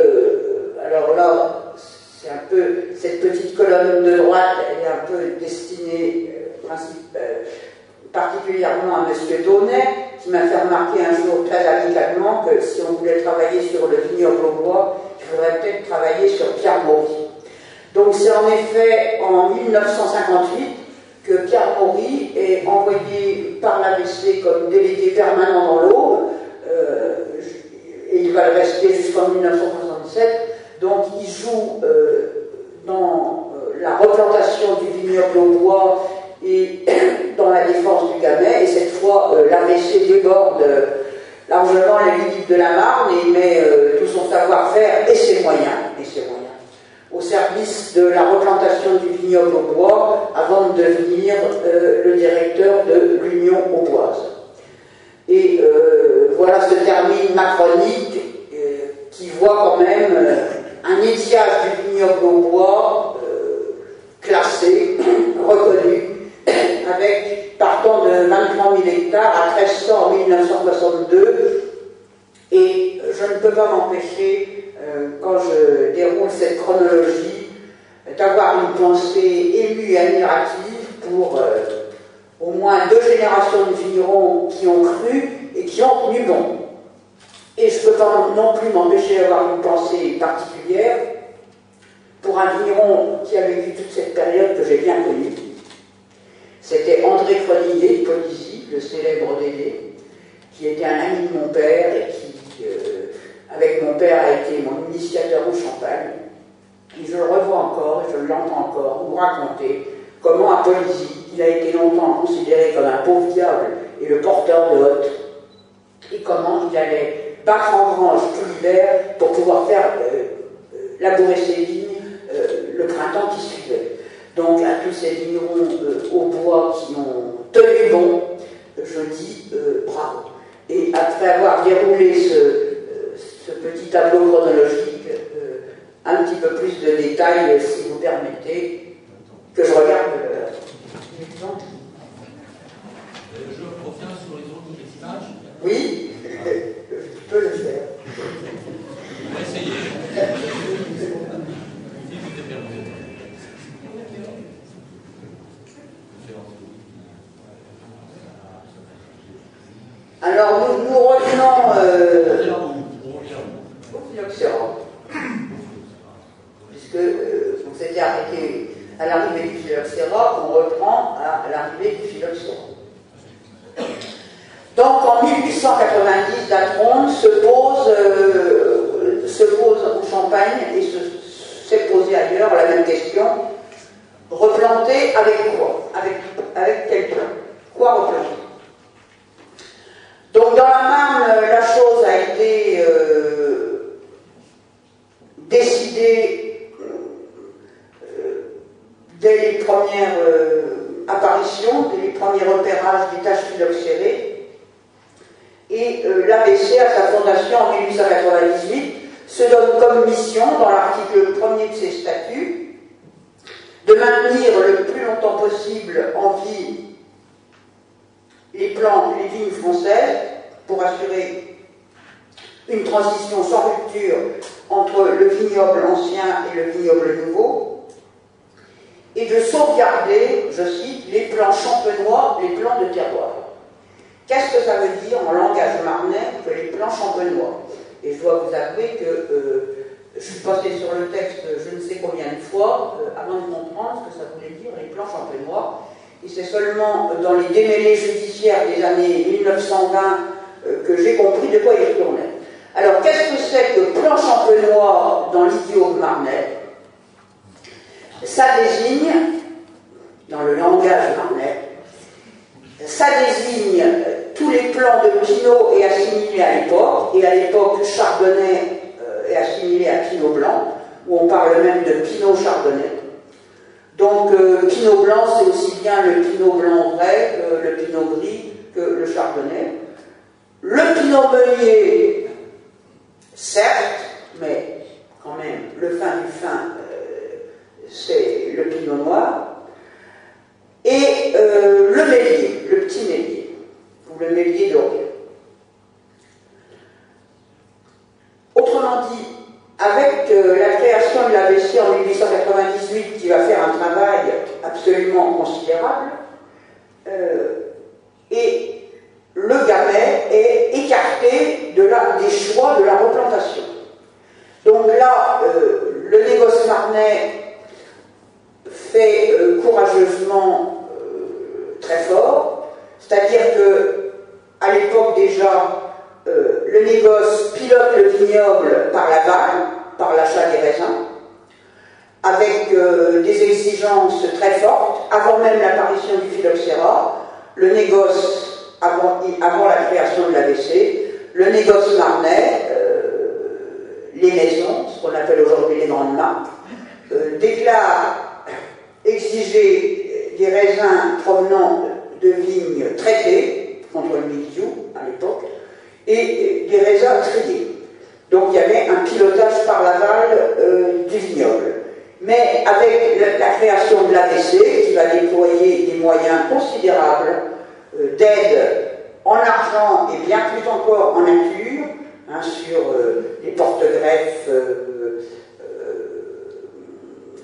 alors là, c'est un peu. Cette petite colonne de droite, est un peu destinée. principe, particulièrement à M. Donnet, qui m'a fait remarquer un jour très amicalement que si on voulait travailler sur le vignoble au bois, il faudrait peut-être travailler sur Pierre Maury. Donc c'est en effet en 1958 que Pierre Maury est envoyé par l'ABC comme délégué permanent dans l'eau, euh, et il va le rester jusqu'en 1967. Donc il joue euh, dans euh, la replantation du vignoble au bois et [CLEARS THROAT] dans la défense du Gamay, et cette fois l'ABC déborde largement les limites de la Marne et met tout son savoir-faire et ses moyens, et ses moyens au service de la replantation du vignoble au bois avant de devenir euh, le directeur de l'Union auboise. Et euh, voilà se termine ma chronique euh, qui voit quand même un étiage du vignoble au bois classé, [COUGHS] reconnu, avec partant de 23 000 hectares à 1300 en 1962. Et je ne peux pas m'empêcher euh, quand je déroule cette chronologie, d'avoir une pensée émue et admirative pour euh, au moins deux générations de vignerons qui ont cru et qui ont tenu bon. Et je ne peux pas non plus m'empêcher d'avoir une pensée particulière pour un vigneron qui a vécu toute cette période que j'ai bien connue. C'était André Cronillet de le célèbre Dédé, qui était un ami de mon père et qui euh, avec mon père, a été mon initiateur au champagne. Et je le revois encore, et je l'entends encore, nous raconter comment à Polizy, il a été longtemps considéré comme un pauvre diable et le porteur de hotte, et comment il allait battre en grange tout l'hiver pour pouvoir faire euh, euh, labourer ses vignes le printemps qui suivait. Donc à tous ces vignerons au bois qui ont tenu bon, je dis bravo. Et après avoir déroulé ce, ce petit tableau chronologique, euh, un petit peu plus de détails, si vous permettez, que je regarde euh, Je reviens sur les autres images. Oui, [LAUGHS] je peux le faire. On va essayer. Alors nous, nous revenons euh, Puisque euh, vous étiez arrêté à l'arrivée du phylloxéra, on reprend à, l'arrivée du phylloxéra. Donc en 1890, la se pose, euh, se pose en Champagne et s'est posée ailleurs la même question. Replanter avec quoi? Avec, avec Quoi replanter? Donc dans la Marne, la chose a été euh, décidé euh, dès les premières euh, apparitions, dès les premiers repérages des tâches phylloxérées. Et euh, l'ABC, à sa fondation en 1898, se donne comme mission, dans l'article premier de ses statuts, de maintenir le plus longtemps possible en vie les plants, les vignes françaises, pour assurer une transition sans rupture entre le vignoble ancien et le vignoble nouveau, et de sauvegarder, je cite, les plans champenois, les plans de terroir. Qu'est-ce que ça veut dire en langage marnais que les plans champenois? Et je dois vous avouer que euh, je suis passé sur le texte je ne sais combien de fois euh, avant de comprendre ce que ça voulait dire les plans champenois. Et c'est seulement dans les démêlés judiciaires des années 1920 euh, que j'ai compris de quoi il retournait. Alors, qu'est-ce que c'est que plan champenois dans l'idiome marnais Ça désigne, dans le langage marnais, ça désigne tous les plans de Pinot et assimilés à l'époque, et à l'époque Chardonnay euh, est assimilé à Pinot blanc, où on parle même de Pinot Chardonnay. Donc euh, Pinot blanc, c'est aussi bien le Pinot blanc vrai que le Pinot gris que le Chardonnay. Le Pinot meunier, certes, mais quand même, le fin du fin, euh, c'est le pinot noir, et euh, le mélier, le petit mélier, ou le mélier doré. Autrement dit, avec euh, la création de l'ABC en 1898, qui va faire un travail absolument considérable, et le gamet est écarté de la, des choix de la replantation. Donc là, euh, le négoce marnais fait euh, courageusement euh, très fort, c'est-à-dire que à l'époque déjà, euh, le négoce pilote le vignoble par la vague, par l'achat des raisins, avec euh, des exigences très fortes, avant même l'apparition du phylloxéra, le négoce, avant, la création de l'ABC, le négoce marnais, les maisons, ce qu'on appelle aujourd'hui les grandes marques, déclarent exiger des raisins provenant de vignes traitées contre le mildiou à l'époque et des raisins triés. Donc il y avait un pilotage par l'aval euh, du vignoble. Mais avec la, création de l'ABC, qui va déployer des moyens considérables euh, d'aide en argent et bien plus encore en nature, hein, sur euh, les porte-greffes,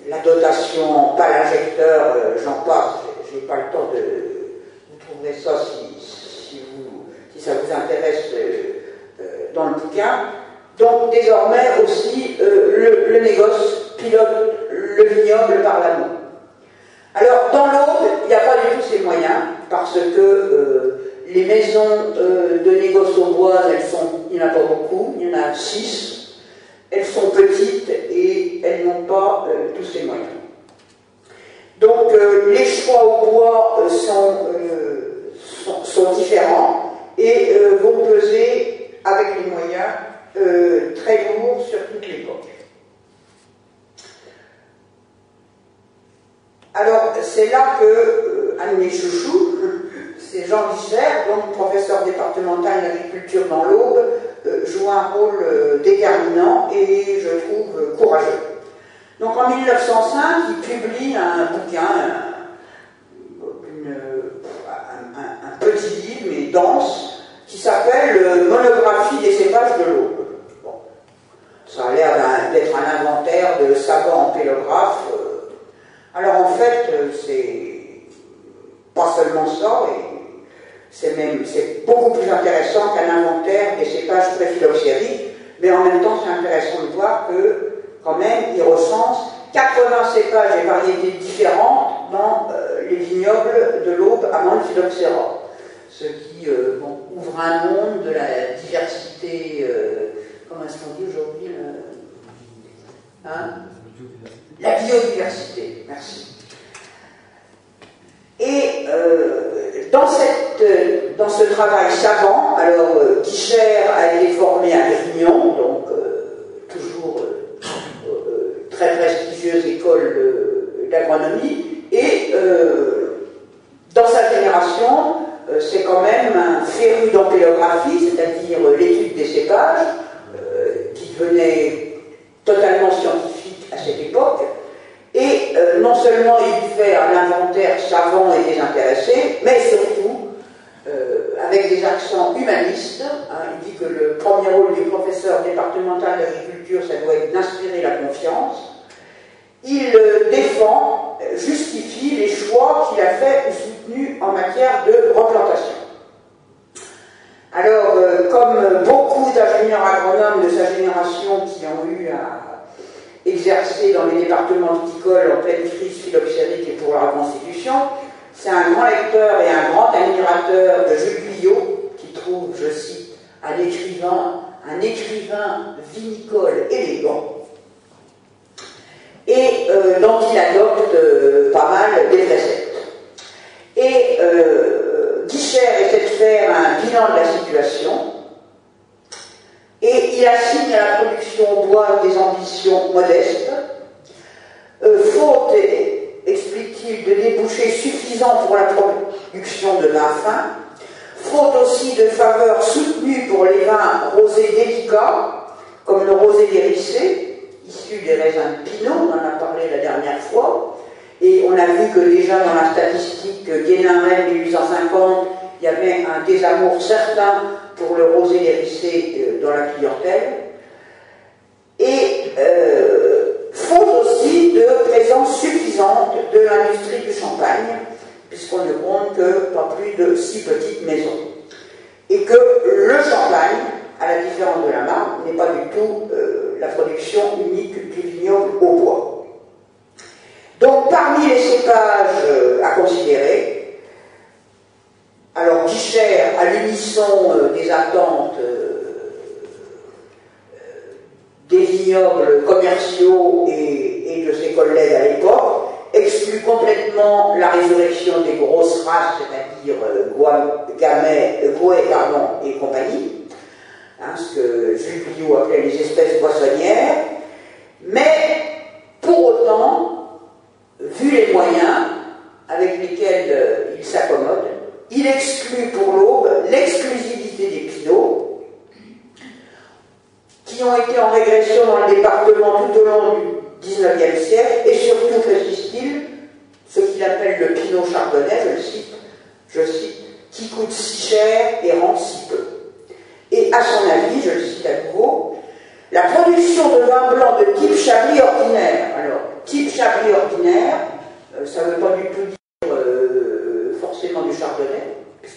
la dotation pas l'injecteur, j'en passe, j'ai pas le temps de. Vous trouverez ça si, ça vous intéresse euh, euh, dans le bouquin. Donc désormais aussi, euh, le, négoce pilote le vignoble par l'amour. Alors dans l'autre, il n'y a pas du tout ces moyens, parce que les maisons de négoce bois, elles sont, il n'y en a pas beaucoup, il y en a six, elles sont petites et elles n'ont pas tous ces moyens. Donc les choix au bois sont, sont, différents et vont peser avec les moyens très lourds sur toute l'époque. Alors, c'est là que euh, un de mes chouchous, [LAUGHS] c'est Jean Guichert, donc professeur départemental d'agriculture dans l'Aube, joue un rôle déterminant et je trouve courageux. Donc en 1905, il publie un bouquin, un, petit livre, mais dense, qui s'appelle euh, Monographie des cépages de l'Aube. Bon. Ça a l'air d'être un inventaire de savants pélographes. Euh. Alors en fait, euh, c'est pas seulement ça, c'est même c'est beaucoup plus intéressant qu'un inventaire des cépages préphyloxériques, mais en même temps c'est intéressant de voir que quand même il recense 80 cépages et variétés différentes dans les vignobles de l'Aube le phylloxéra ce qui euh, ouvre un monde de la diversité, euh, comment est-ce qu'on dit aujourd'hui hein La biodiversité, merci. Et euh, dans, cette, dans ce travail savant, alors Guichert a été formé à Grignon, donc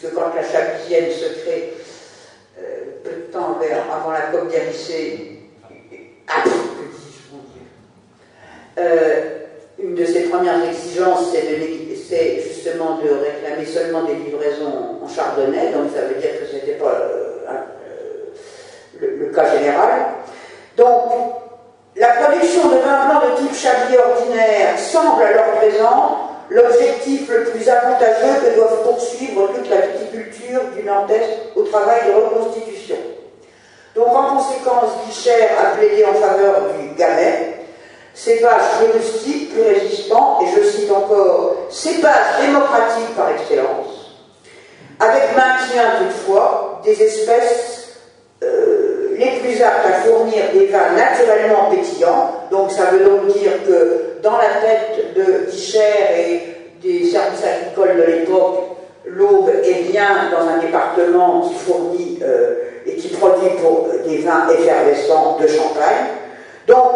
puisque quand la chablisienne se crée euh, peu de temps avant la COP d'Érissé, ah, une de ses premières exigences, c'est justement de réclamer seulement des livraisons en chardonnay, donc ça veut dire que ce n'était pas le, cas général. Donc, la production de vin blanc de type Chablis ordinaire semble à leur présent l'objectif le plus avantageux que doivent poursuivre toute la viticulture du Nord-Est au travail de reconstitution. Donc, en conséquence, Guichère a plaidé en faveur du Gamay, cépage rustique, plus résistant, et je cite encore, cépage démocratique par excellence, avec maintien toutefois des espèces euh, les plus aptes à fournir des vins naturellement pétillants. Donc ça veut donc dire que dans la tête de Guichère et des services agricoles de l'époque, l'Aube est bien dans un département qui fournit euh, et qui produit pour des vins effervescents de Champagne. Donc,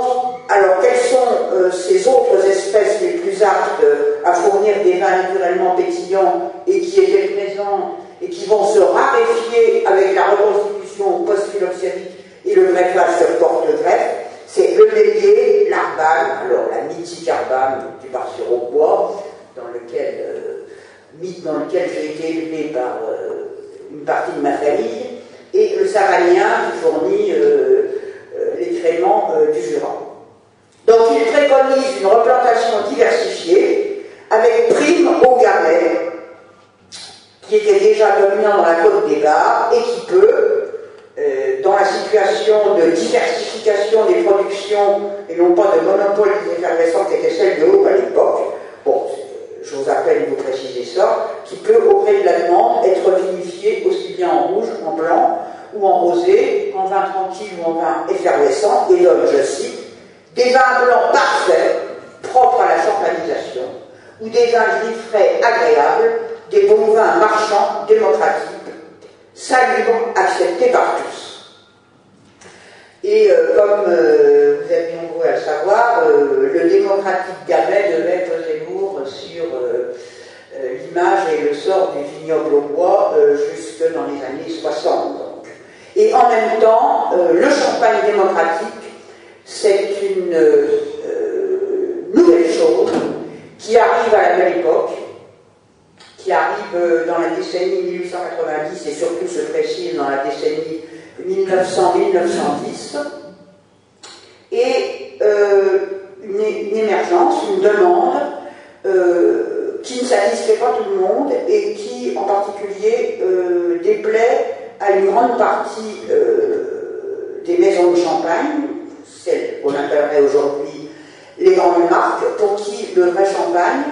alors quelles sont euh, ces autres espèces les plus aptes à fournir des vins naturellement pétillants et qui étaient présents et qui vont se raréfier avec la reconstitution post-phylloxérique et le greffage sur porte-greffe, c'est le bélier, l'arbane, alors la mythique arbane du bar sur au bois, dans lequel, euh, mythe dans lequel j'ai été élevé par euh, une partie de ma famille, et le savanien qui fournit euh, les créments du Jura. Donc il préconise une replantation diversifiée avec prime au garnet, qui était déjà dominant dans la côte des Gars et qui peut, euh, dans la situation de diversification des productions et non pas de monopole des effervescents qui était celle de Haut à l'époque, bon, je vous appelle vous préciser ça, qui peut, au de la demande, être vinifié aussi bien en rouge, en blanc ou en rosé, en vin tranquille ou en vin effervescent, et donne, je cite, des vins blancs parfaits, propres à la champanisation, ou des vins gris frais agréables, des bons vins marchands démocratiques salubres, accepté par tous. Et euh, comme euh, vous êtes nombreux à le savoir, euh, le démocratique Gamet devait peser lourd sur l'image et le sort du vignoble au bois jusque dans les années 60. Et en même temps, le champagne démocratique, c'est une nouvelle chose qui arrive à la belle époque, qui arrive euh, dans la décennie 1890 et surtout se précise dans la décennie 1900-1910, et euh, une, émergence, une demande euh, qui ne satisfait pas tout le monde et qui en particulier déplaît à une grande partie des maisons de champagne, celles qu'on appellerait aujourd'hui les grandes marques, pour qui le vrai champagne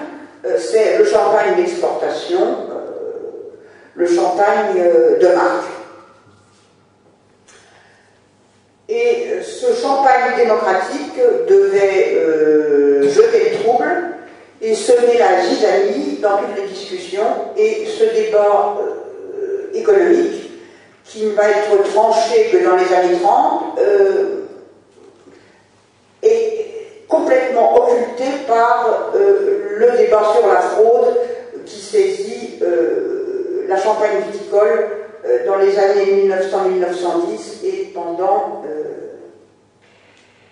c'est le champagne d'exportation, euh, le champagne euh, de marque. Et ce champagne démocratique devait jeter le trouble et semer la zizanie dans toutes les discussions et ce débat économique qui ne va être tranché que dans les années 30 est complètement occulté par euh, débat sur la fraude qui saisit euh, la Champagne viticole euh, dans les années 1900-1910 et pendant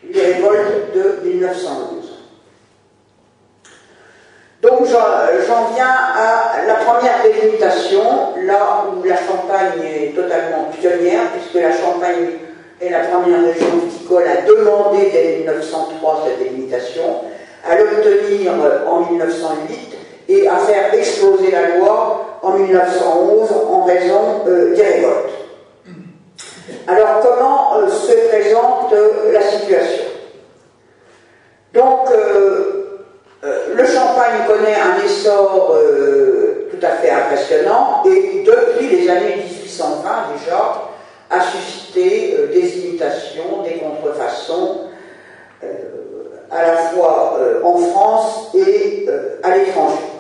les révoltes de 1911. Donc j'en viens à la première des l'imitation, là où la Champagne est totalement pionnière, puisque la Champagne est la première région viticole à demander dès 1903 cette délimitation, à l'obtenir en 1908 et à faire exploser la loi en 1911 en raison euh, des révoltes. Alors comment euh, se présente euh, la situation? Donc le champagne connaît un essor tout à fait impressionnant et depuis les années 1820 déjà a suscité des imitations, des contrefaçons à la fois en France et à l'étranger.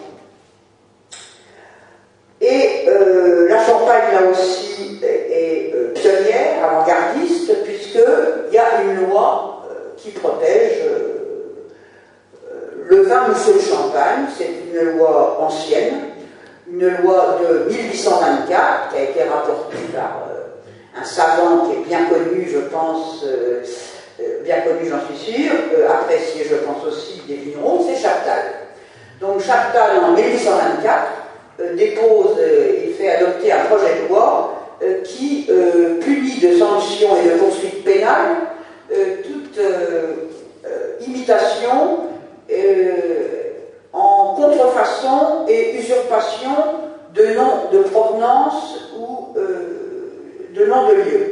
Et euh, la Champagne, là aussi, est, euh, pionnière, avant-gardiste, puisqu'il y a une loi euh, qui protège le vin mousseux de Champagne. C'est une loi ancienne, une loi de 1824, qui a été rapportée par un savant qui est bien connu, je pense, bien connu, j'en suis sûr, apprécié, je pense aussi, des vignerons, c'est Chaptal. Donc Chaptal, en 1824, euh, dépose et euh, fait adopter un projet de loi euh, qui punit de sanctions et de poursuites pénales toute imitation en contrefaçon et usurpation de noms de provenance ou de noms de lieu.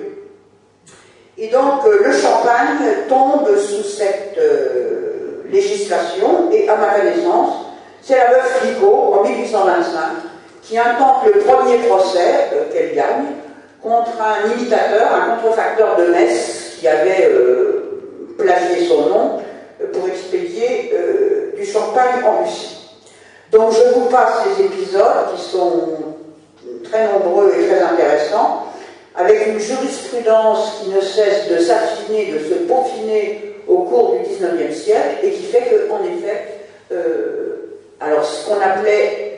Et donc le champagne tombe sous cette législation et à ma connaissance, c'est la veuve Flicot, en 1825, qui intente le premier procès euh, qu'elle gagne contre un imitateur, un contrefacteur de Metz qui avait euh, plagié son nom euh, pour expédier du champagne en Russie. Donc je vous passe les épisodes qui sont très nombreux et très intéressants, avec une jurisprudence qui ne cesse de s'affiner, de se peaufiner au cours du XIXe siècle, et qui fait qu'en effet, alors ce qu'on appelait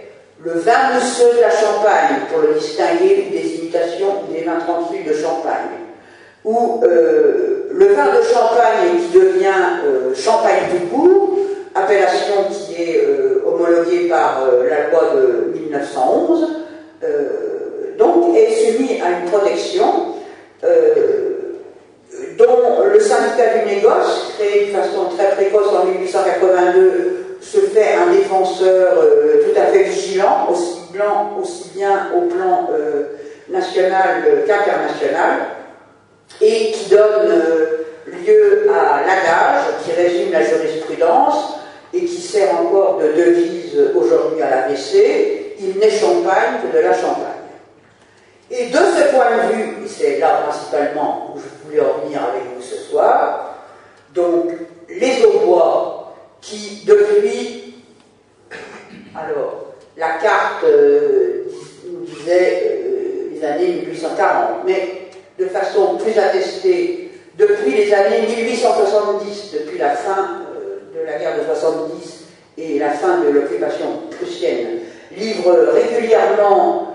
le vin mousseux de la Champagne, pour le distinguer des imitations des vins tranquilles de Champagne, ou euh, le vin de Champagne qui devient euh, Champagne du court, appellation qui est euh, homologuée par la loi de 1911, donc est soumis à une protection dont le syndicat du négoce, créé de façon très précoce en 1882, se fait un défenseur euh, tout à fait vigilant, aussi, blanc, aussi bien au plan euh, national qu'international, et qui donne euh, lieu à l'adage qui résume la jurisprudence et qui sert encore de devise aujourd'hui à l'ABC, il n'est champagne que de la champagne. Et de ce point de vue, c'est là principalement où je voulais en venir avec vous ce soir, donc les bois qui, depuis, alors, la carte euh, nous disait euh, les années 1840, mais de façon plus attestée, depuis les années 1870, depuis la fin euh, de la guerre de 70 et la fin de l'occupation prussienne, livre régulièrement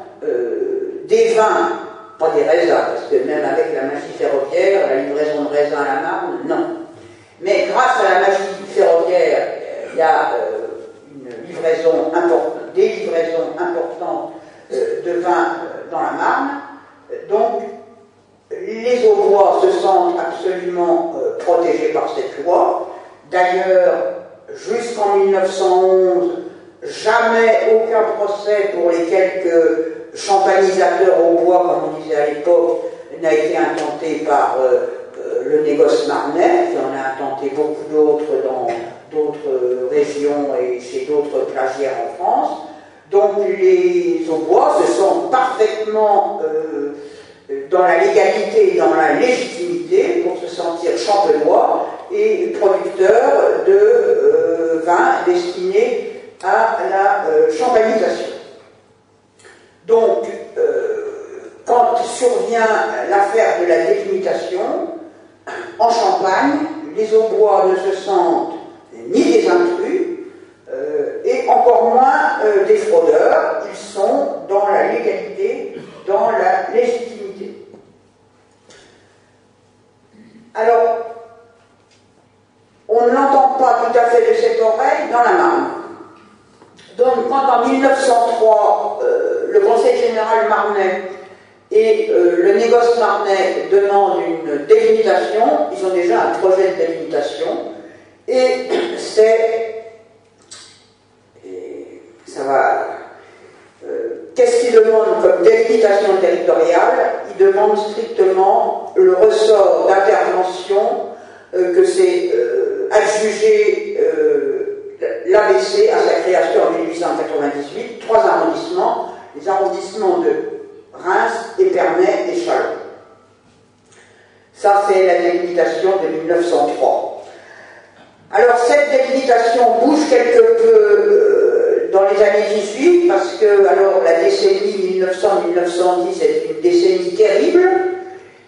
des vins, pas des raisins, parce que même avec la magie ferroviaire, la livraison de raisins à la Marne, non. Mais grâce à la magie ferroviaire, il y a euh, une livraison des livraisons importantes euh, de vin euh, dans la Marne. Donc, les Aubois se sentent absolument protégés par cette loi. D'ailleurs, jusqu'en 1911, jamais aucun procès pour les quelques champagnisateurs au bois, comme on disait à l'époque, n'a été intenté par le négoce marnais, il en a intenté beaucoup d'autres dans d'autres régions et chez d'autres plagiaires en France. Donc les Aubois se sentent parfaitement euh, dans la légalité et dans la légitimité pour se sentir champenois et producteurs de euh, vins destinés à la euh, champagnisation. Donc, quand survient l'affaire de la délimitation, en Champagne, les Aubois ne se sentent ni des intrus, euh, et encore moins euh, des fraudeurs. Ils sont dans la légalité, dans la légitimité. Alors, on ne l'entend pas tout à fait de cette oreille dans la Marne. Donc, quand en 1903, le Conseil général marnais et le négoce marnais demandent une délimitation, ils ont déjà un projet de délimitation, et [CLEARS THROAT] c'est. Ça va. Qu'est-ce qu'ils demandent comme délimitation territoriale? Ils demandent strictement le ressort d'intervention que c'est adjugé l'ABC à sa création en 1898, trois arrondissements, les arrondissements de Reims, Épernay et Chalon. Ça, c'est la délimitation de 1903. Alors, cette délimitation bouge quelque peu euh, dans les années 18, parce que alors, la décennie 1900-1910 est une décennie terrible,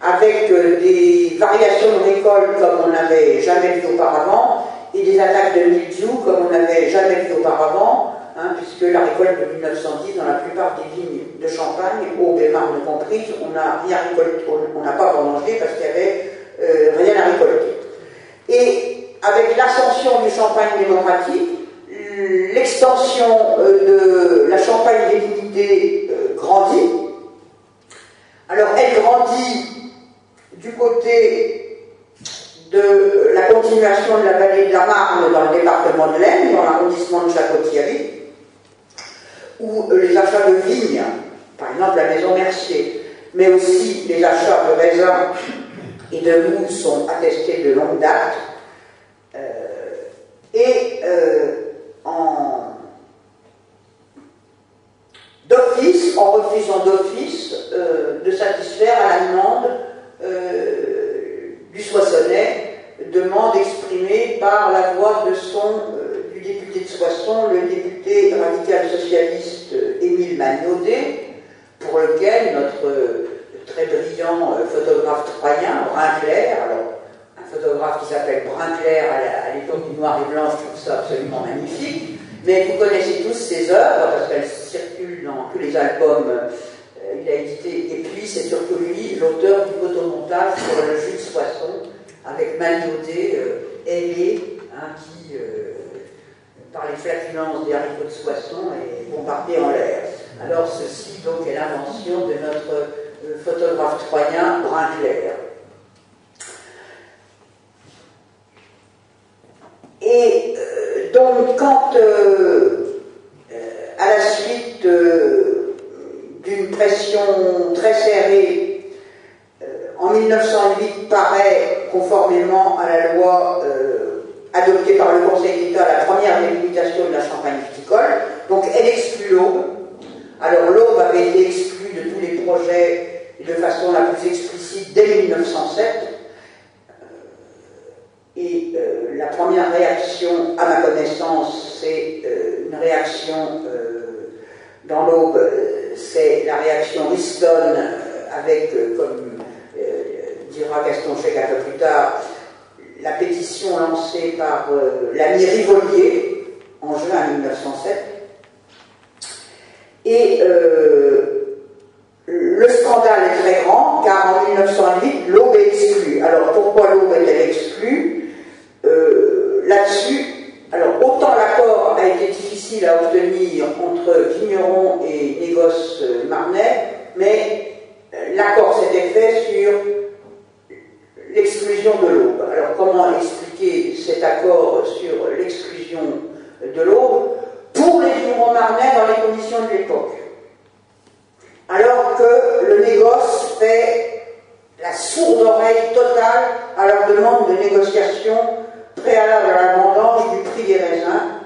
avec euh, des variations de récolte comme on n'avait jamais vu auparavant, et des attaques de mildiou comme on n'avait jamais vu auparavant, hein, puisque la récolte de 1910, dans la plupart des vignes de Champagne, au Bémarne comprise, on n'a rien récolté, on n'a pas vendangé parce qu'il n'y avait euh, rien à récolter. Et avec l'ascension du Champagne démocratique, l'extension euh, de la Champagne divinité euh, grandit. Alors elle grandit du côté de la continuation de la vallée de la Marne dans le département de l'Aisne, dans l'arrondissement de Château-Thierry, où les achats de vignes, par exemple la maison Mercier, mais aussi les achats de raisins et de moules sont attestés de longue date. Euh, et euh, en d'office, en refusant d'office euh, de satisfaire à la demande du Soissonnais, demande exprimée par la voix de son, euh, du député de Soissons, le député radical socialiste euh, Émile Magnaudet, pour lequel notre euh, très brillant photographe troyen, Brinclair, alors un photographe qui s'appelle Brinclair à l'époque du noir et blanc, je trouve ça absolument magnifique, mais vous connaissez tous ses œuvres parce qu'elles circulent dans tous les albums il a édité, et puis c'est surtout lui l'auteur du photomontage sur le Jules Soissons, avec Magnaudet, euh, ailé, hein, qui, euh, par les flatulences des haricots de Soissons, est bombardé en l'air. Alors ceci donc est l'invention de notre euh, photographe troyen Brinclair. Et donc quand à la suite d'une pression très serrée, en 1908 paraît, conformément à la loi euh, adoptée par le Conseil d'État, la première délimitation de la Champagne viticole. Donc elle exclut l'Aube. Alors l'Aube avait été exclue de tous les projets de façon la plus explicite dès 1907. Euh, et euh, la première réaction, à ma connaissance, c'est une réaction dans l'Aube, c'est la réaction Riston avec comme dira Gaston Chèque un peu plus tard, la pétition lancée par euh, l'ami Rivolier en juin 1907. Et euh, le scandale est très grand car en 1908, l'aube est exclue. Alors pourquoi l'aube est-elle exclue? Euh, Là-dessus, alors autant l'accord a été difficile à obtenir entre vignerons et négoces marnais, mais l'accord s'était fait sur l'exclusion de l'aube. Alors comment expliquer cet accord sur l'exclusion de l'aube pour les vignerons marnais dans les conditions de l'époque? Alors que le négoce fait la sourde oreille totale à leur demande de négociation préalable à la vendange du prix des raisins,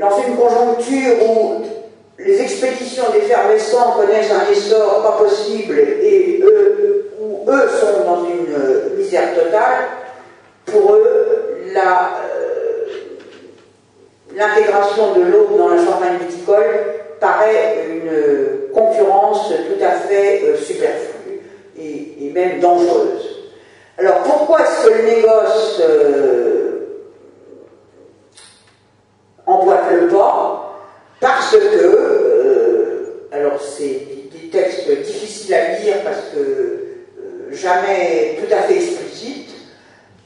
dans une conjoncture où les expéditions d'effervescents connaissent un essor pas possible et où eux sont dans une misère totale, pour eux, euh, l'intégration de l'eau dans la champagne viticole paraît une concurrence tout à fait euh, superflue et, même dangereuse. Alors pourquoi est-ce que le négoce euh, emboîte le pas parce que, euh, alors c'est des, textes difficiles à lire parce que euh, jamais tout à fait explicites.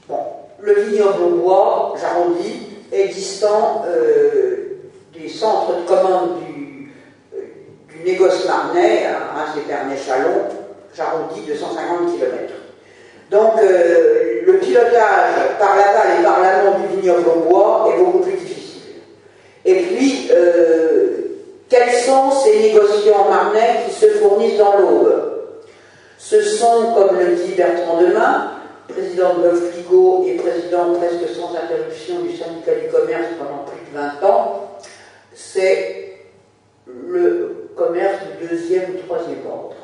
Bon, le vignoble bois, j'arrondis, est distant des centres de commande du, négoce marnais à Épernay-Chalon, j'arrondis de 150 km. Donc euh, le pilotage par l'aval et par l'amont du vignoble au bois est beaucoup plus difficile. Et puis, euh, quels sont ces négociants marnais qui se fournissent dans l'aube? Ce sont, comme le dit Bertrand Demain, président de Wolf et président presque sans interruption du syndicat du commerce pendant plus de 20 ans, c'est le commerce du deuxième ou troisième ordre.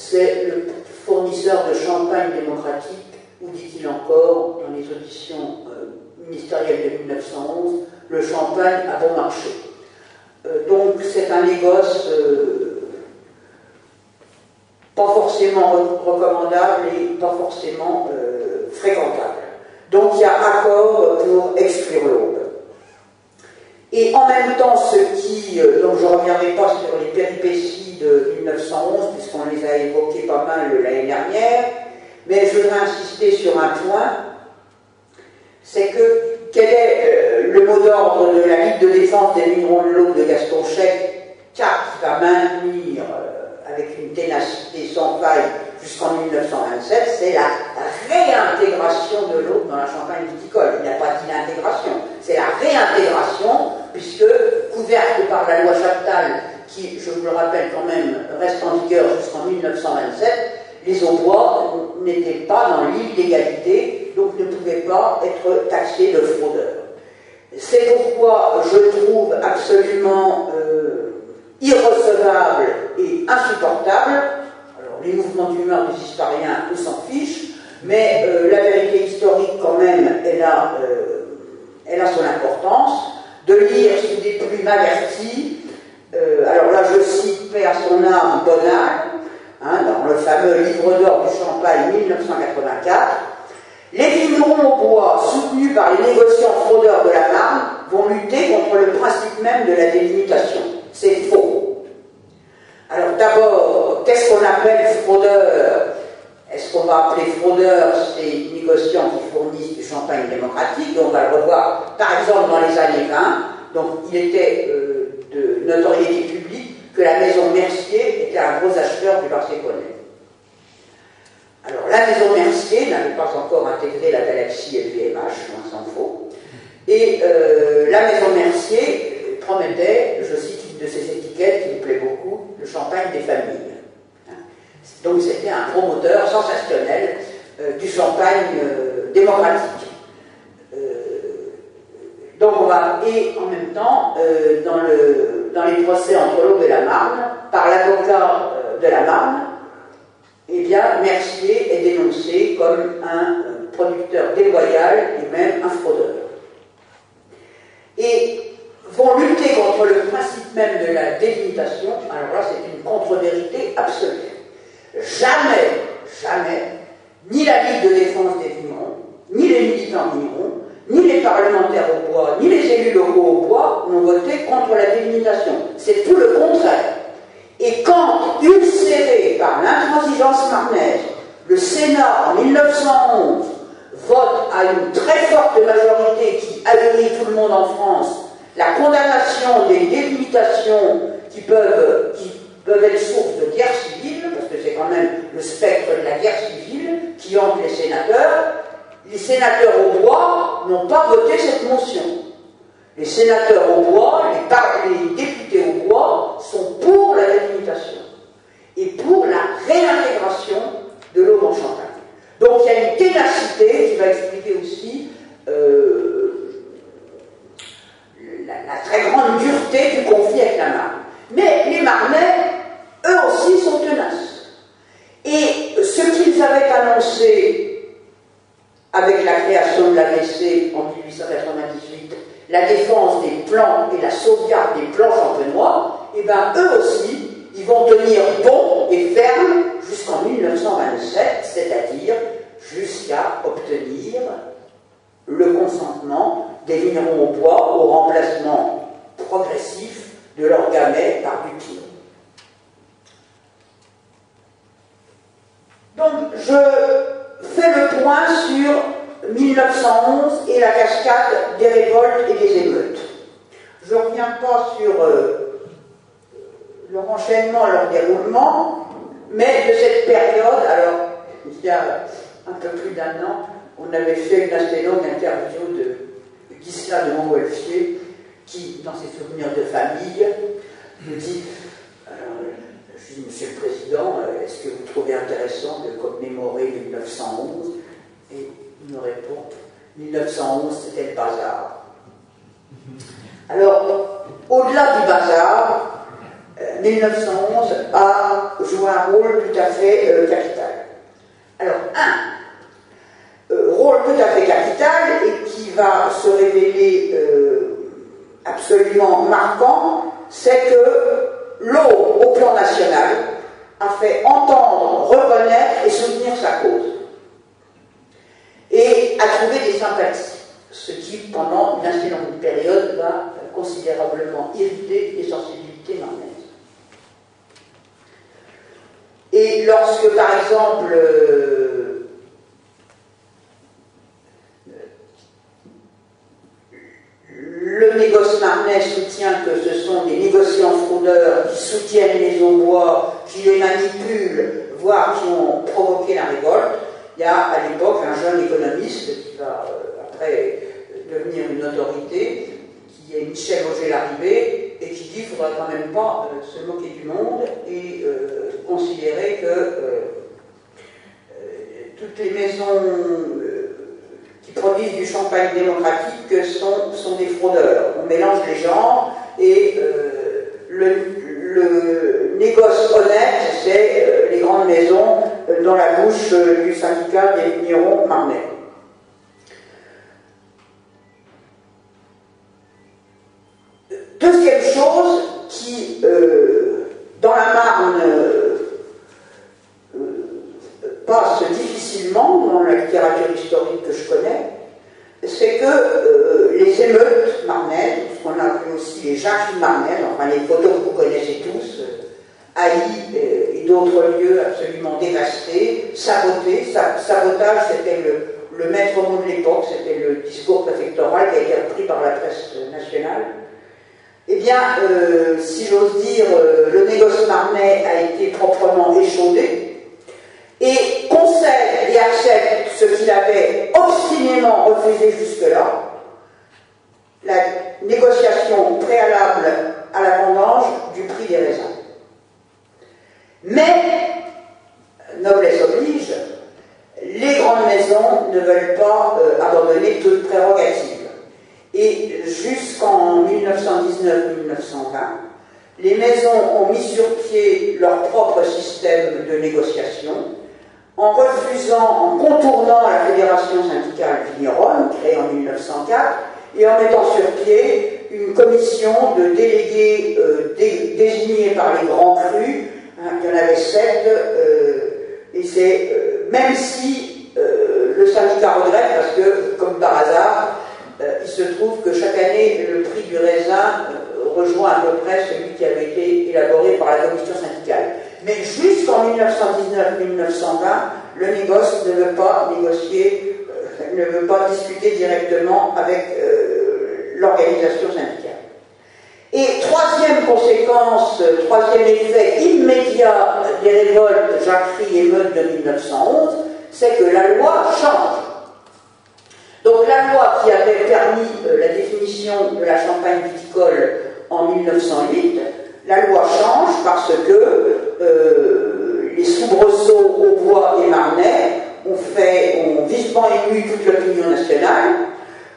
C'est le fournisseur de champagne démocratique, ou dit-il encore dans les auditions euh, ministérielles de 1911, le champagne à bon marché. Euh, donc c'est un négoce euh, pas forcément recommandable et pas forcément fréquentable. Donc il y a accord pour exclure l'aube. Et en même temps, ce qui, donc je ne reviendrai pas sur les péripéties de 1911, puisqu'on les a évoqués pas mal l'année dernière, mais je voudrais insister sur un point, c'est que quel est euh, le mot d'ordre de la Ligue de défense des minéraux de l'eau de Gaston Chèque, qui va maintenir euh, avec une ténacité sans faille jusqu'en 1927, c'est la réintégration de l'eau dans la Champagne viticole. Il n'y a pas dit l'intégration, c'est la réintégration, puisque couverte par la loi Chaptal qui, je vous le rappelle quand même, reste en vigueur jusqu'en 1927, les bois n'étaient pas dans l'illégalité, donc ne pouvaient pas être taxés de fraudeurs. C'est pourquoi je trouve absolument euh, irrecevable et insupportable, alors les mouvements d'humeur des historiens, nous s'en fichent, mais euh, la vérité historique quand même, elle a, euh, elle a son importance, de lire sous des plumes averties euh, alors là, je cite Père son âme hein, dans le fameux livre d'or du Champagne 1984. Les vignerons au bois, soutenus par les négociants fraudeurs de la Marne, vont lutter contre le principe même de la délimitation. C'est faux. Alors d'abord, qu'est-ce qu'on appelle fraudeur? Est-ce qu'on va appeler fraudeur ces négociants qui fournissent du champagne démocratique? On va le revoir par exemple dans les années 20. Donc il était euh, de notoriété publique que la maison Mercier était un gros acheteur du Barcelonais. Alors la maison Mercier n'avait pas encore intégré la galaxie LVMH, loin s'en faut, et euh, la maison Mercier promettait, je cite une de ses étiquettes qui me plaît beaucoup, le champagne des familles. Hein. Donc c'était un promoteur sensationnel euh, du champagne euh, démocratique. Donc on va, et en même temps, euh, dans, le, dans les procès entre l'Aube et la Marne, par l'avocat euh, de la Marne, eh bien, Mercier est dénoncé comme un euh, producteur déloyal et même un fraudeur. Et vont lutter contre le principe même de la délimitation, alors là c'est une contre-vérité absolue. Jamais, jamais, ni la Ligue de défense des vignerons, ni les militants vignerons, ni les parlementaires au bois, ni les élus locaux au bois n'ont voté contre la délimitation. C'est tout le contraire. Et quand, ulcéré par l'intransigeance marnaise, le Sénat en 1911 vote à une très forte majorité qui ahurit tout le monde en France la condamnation des délimitations qui peuvent, qui peuvent être source de guerre civile, parce que c'est quand même le spectre de la guerre civile qui hante les sénateurs, les sénateurs au bois n'ont pas voté cette motion. Les sénateurs au bois, les, députés au bois sont pour la délimitation et pour la réintégration de l'eau en. Donc il y a une ténacité qui va expliquer aussi euh, la, très grande dureté du conflit avec la Marne. Mais les Marnais, eux aussi, sont tenaces. Et ce qu'ils avaient annoncé avec la création de l'ABC en 1898, la défense des plans et la sauvegarde des plans champenois, et eh bien eux aussi, ils vont tenir bon et ferme jusqu'en 1927, c'est-à-dire jusqu'à obtenir le consentement des vignerons au bois au remplacement progressif de leur gamet par du pinot. Donc, je fait le point sur 1911 et la cascade des révoltes et des émeutes. Je ne reviens pas sur euh, leur enchaînement, leur déroulement, mais de cette période, alors, il y a un peu plus d'un an, on avait fait une assez longue interview de Gisela de Montgolfier, qui, dans ses souvenirs de famille, me dit Monsieur le Président, est-ce que vous trouvez intéressant de commémorer 1911 Et il me répond 1911, c'était le bazar. Alors, au-delà du bazar, 1911 euh, a joué un rôle tout à fait euh, capital. Alors, un, euh, rôle tout à fait capital et qui va se révéler absolument marquant, c'est que l'eau, au plan national, a fait entendre, reconnaître et soutenir sa cause. Et a trouvé des sympathies ce qui, pendant une assez longue période, va considérablement irriter les sensibilités marnaises. Et lorsque, par exemple, le négoce marnais soutient que ce sont des négociants fraudeurs qui soutiennent les bois, qui les manipulent, voire qui ont provoqué la révolte, il y a à l'époque un jeune économiste qui va euh, après devenir une autorité, qui est Michel Auger Larrivée, et qui dit qu'il ne faudrait quand même pas euh, se moquer du monde et euh, considérer que toutes les maisons qui produisent du champagne démocratique sont, sont des fraudeurs. On mélange les genres et le, le, négoce honnête, c'est les grandes maisons dans la bouche du syndicat des vignerons marnais. Deuxième chose qui, euh, dans la Marne, euh, passe difficilement dans la littérature historique que je connais, c'est que euh, les émeutes marnaises, ce qu'on appelle aussi les jacques marnaises, enfin les photos que vous connaissez tous, Haï et d'autres lieux absolument dévastés, sabotés. Sabotage, c'était le, maître mot de l'époque, c'était le discours préfectoral qui a été repris par la presse nationale. Eh bien, euh, si j'ose dire, euh, le négoce marnais a été proprement échaudé et concède et accepte ce qu'il avait obstinément refusé jusque-là, la négociation préalable à la vendange du prix des raisins. Mais, noblesse oblige, les grandes maisons ne veulent pas euh, abandonner toute prérogative. Et jusqu'en 1919-1920, les maisons ont mis sur pied leur propre système de négociation en refusant, en contournant la fédération syndicale vigneronne, créée en 1904, et en mettant sur pied une commission de délégués euh, désignés par les grands crus. Hein, il y en avait sept, euh, et c'est euh, même si le syndicat regrette, parce que, comme par hasard, il se trouve que chaque année, le prix du raisin rejoint à peu près celui qui avait été élaboré par la commission syndicale. Mais jusqu'en 1919-1920, le négoce ne veut pas négocier, euh, ne veut pas discuter directement avec l'organisation syndicale. Et troisième conséquence, troisième effet immédiat des révoltes Jacquerie et Meute de 1911, c'est que la loi change. Donc la loi qui avait permis euh, la définition de la champagne viticole en 1908, la loi change parce que euh, les soubresauts au bois et marnais ont fait, ont vivement ému toute l'opinion nationale,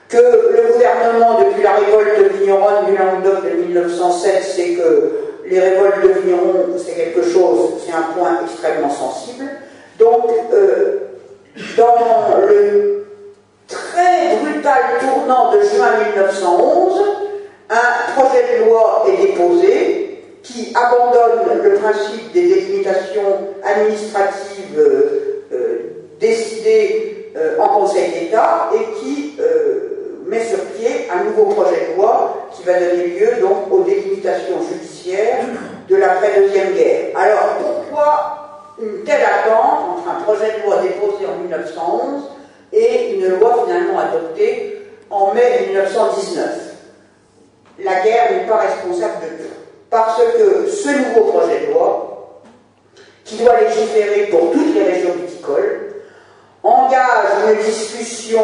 que le gouvernement, depuis la révolte vigneronne du Languedoc de 1907, c'est que les révoltes de vignerons, c'est quelque chose, c'est un point extrêmement sensible. Donc, euh, dans le très brutal tournant de juin 1911, un projet de loi est déposé qui abandonne le principe des délimitations administratives euh, euh, décidées euh, en Conseil d'État et qui met sur pied un nouveau projet de loi qui va donner lieu donc aux délimitations judiciaires de l'après-deuxième guerre. Alors pourquoi une telle attente entre un projet de loi déposé en 1911 et une loi finalement adoptée en mai 1919. La guerre n'est pas responsable de tout. Parce que ce nouveau projet de loi, qui doit légiférer pour toutes les régions viticoles, engage une discussion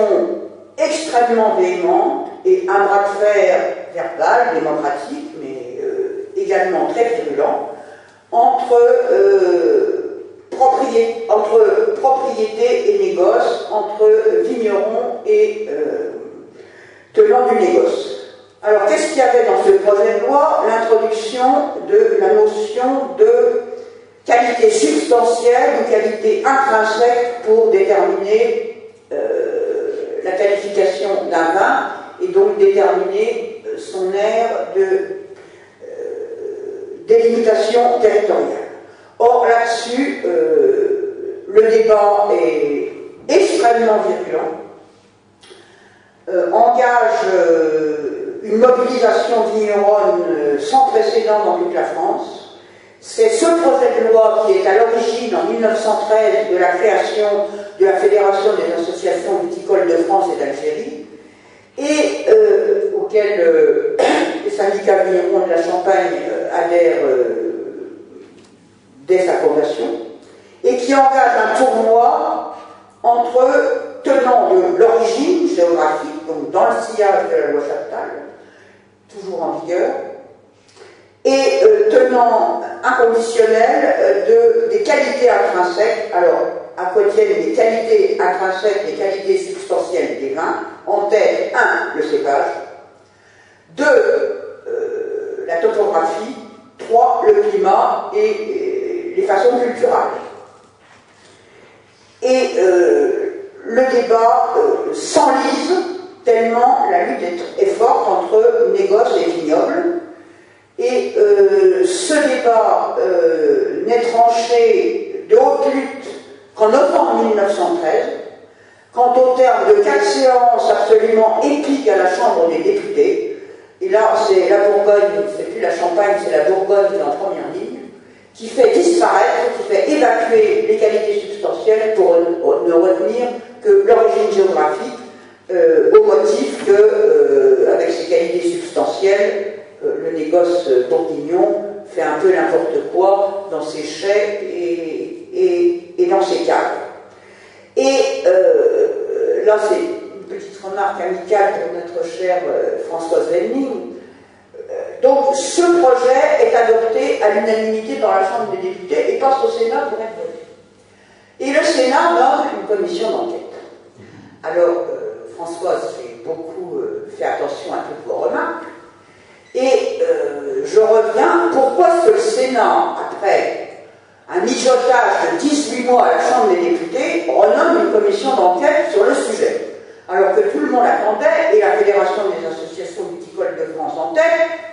extrêmement véhémente et un bras de fer verbal, démocratique, mais euh, également très virulent, entre, euh, propriété, et négoce, entre vignerons et euh, tenants du négoce. Alors, qu'est-ce qu'il y avait dans ce projet de loi? L'introduction de la notion de qualité substantielle ou qualité intrinsèque pour déterminer euh, la qualification d'un vin et donc déterminer euh, son aire de euh, délimitation territoriale. Or, là-dessus, le débat est extrêmement virulent, engage une mobilisation vigneronne euh, sans précédent dans toute la France. C'est ce projet de loi qui est à l'origine, en 1913, de la création de la Fédération des associations viticoles de France et d'Algérie, et euh, auquel euh, [COUGHS] les syndicats vignerons de la Champagne adhèrent dès sa fondation, et qui engage un tournoi entre tenants de l'origine géographique, donc dans le sillage de la loi Chaptal, en vigueur, et euh, tenant inconditionnel euh, de, des qualités intrinsèques, alors à quoi tiennent les qualités intrinsèques, les qualités substantielles des vins, en tête, un, le cépage, deux, euh, la topographie, trois, le climat et, les façons culturelles. Et le débat s'enlise tellement la lutte est, forte entre négoce et vignoble. Et euh, ce débat euh, n'est tranché de haute lutte qu'en novembre 1913, quant au terme de quatre séances absolument épiques à la Chambre des députés, et là c'est la Bourgogne, c'est plus la Champagne, c'est la Bourgogne qui est en première ligne, qui fait disparaître, qui fait évacuer les qualités substantielles pour ne retenir que l'origine géographique euh, au motif que, euh, avec ses qualités substantielles, euh, le négoce bourguignon fait un peu n'importe quoi dans ses chais et, dans ses caves. Et là, c'est une petite remarque amicale pour notre chère Françoise Venning. Donc, ce projet est adopté à l'unanimité par la Chambre des députés et passe au Sénat pour être voté. Et le Sénat nomme une commission d'enquête. Alors, Françoise j'ai beaucoup euh, fait attention à toutes vos remarques. Et euh, je reviens, pourquoi le Sénat, après un mijotage de 18 mois à la Chambre des députés, renomme une commission d'enquête sur le sujet? Alors que tout le monde attendait, et la Fédération des associations viticoles de France en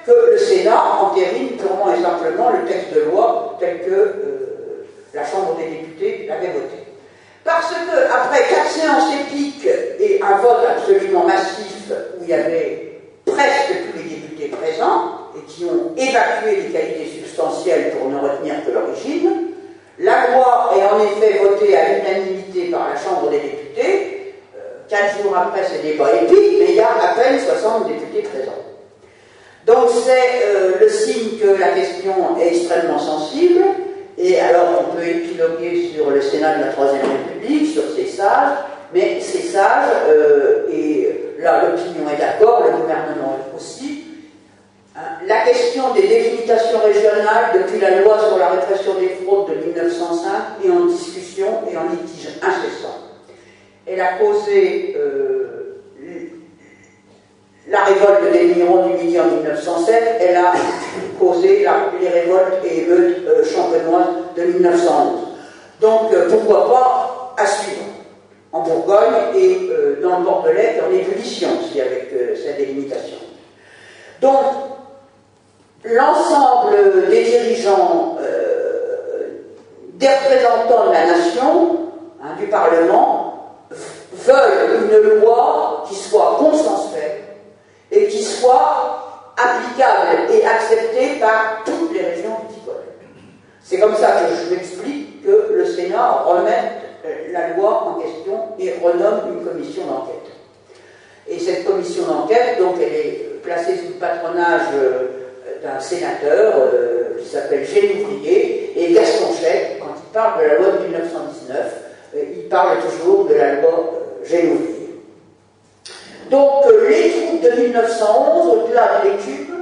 que le Sénat entérine purement et simplement le texte de loi tel que euh, la Chambre des députés l'avait voté. Parce que, après quatre séances épiques et un vote absolument massif où il y avait presque tous les députés présents et qui ont évacué les qualités substantielles pour ne retenir que l'origine, la loi est en effet votée à l'unanimité par la Chambre des députés. Euh, quatre jours après ces débats épiques, mais il y a à peine 60 députés présents. Donc c'est euh, le signe que la question est extrêmement sensible et alors, on peut épiloguer sur le Sénat de la Troisième République, sur ces sages, mais ces sages, euh, et là l'opinion est d'accord, le gouvernement aussi, hein, la question des délimitations régionales depuis la loi sur la répression des fraudes de 1905 est en discussion et en litige incessant. Elle a causé euh, la révolte des Mirons du Midi en 1907, elle a causé les révoltes et émeutes euh, champenoises de 1911. Donc euh, pourquoi pas à suivre en Bourgogne et euh, dans le Bordelais en ébullition aussi avec cette délimitation. Donc l'ensemble des dirigeants, des représentants de la nation, hein, du Parlement, veulent une loi qui soit consensuelle et qui soit applicable et accepté par toutes les régions viticoles. C'est comme ça que je m'explique que le Sénat remette euh, la loi en question et renomme une commission d'enquête. Et cette commission d'enquête, donc, elle est placée sous le patronage euh, d'un sénateur qui s'appelle Génouvrier, et Gaston Chèque, quand il parle de la loi de 1919, il parle toujours de la loi Génouvrier. Donc, les troupes de 1911, au-delà de l'étude,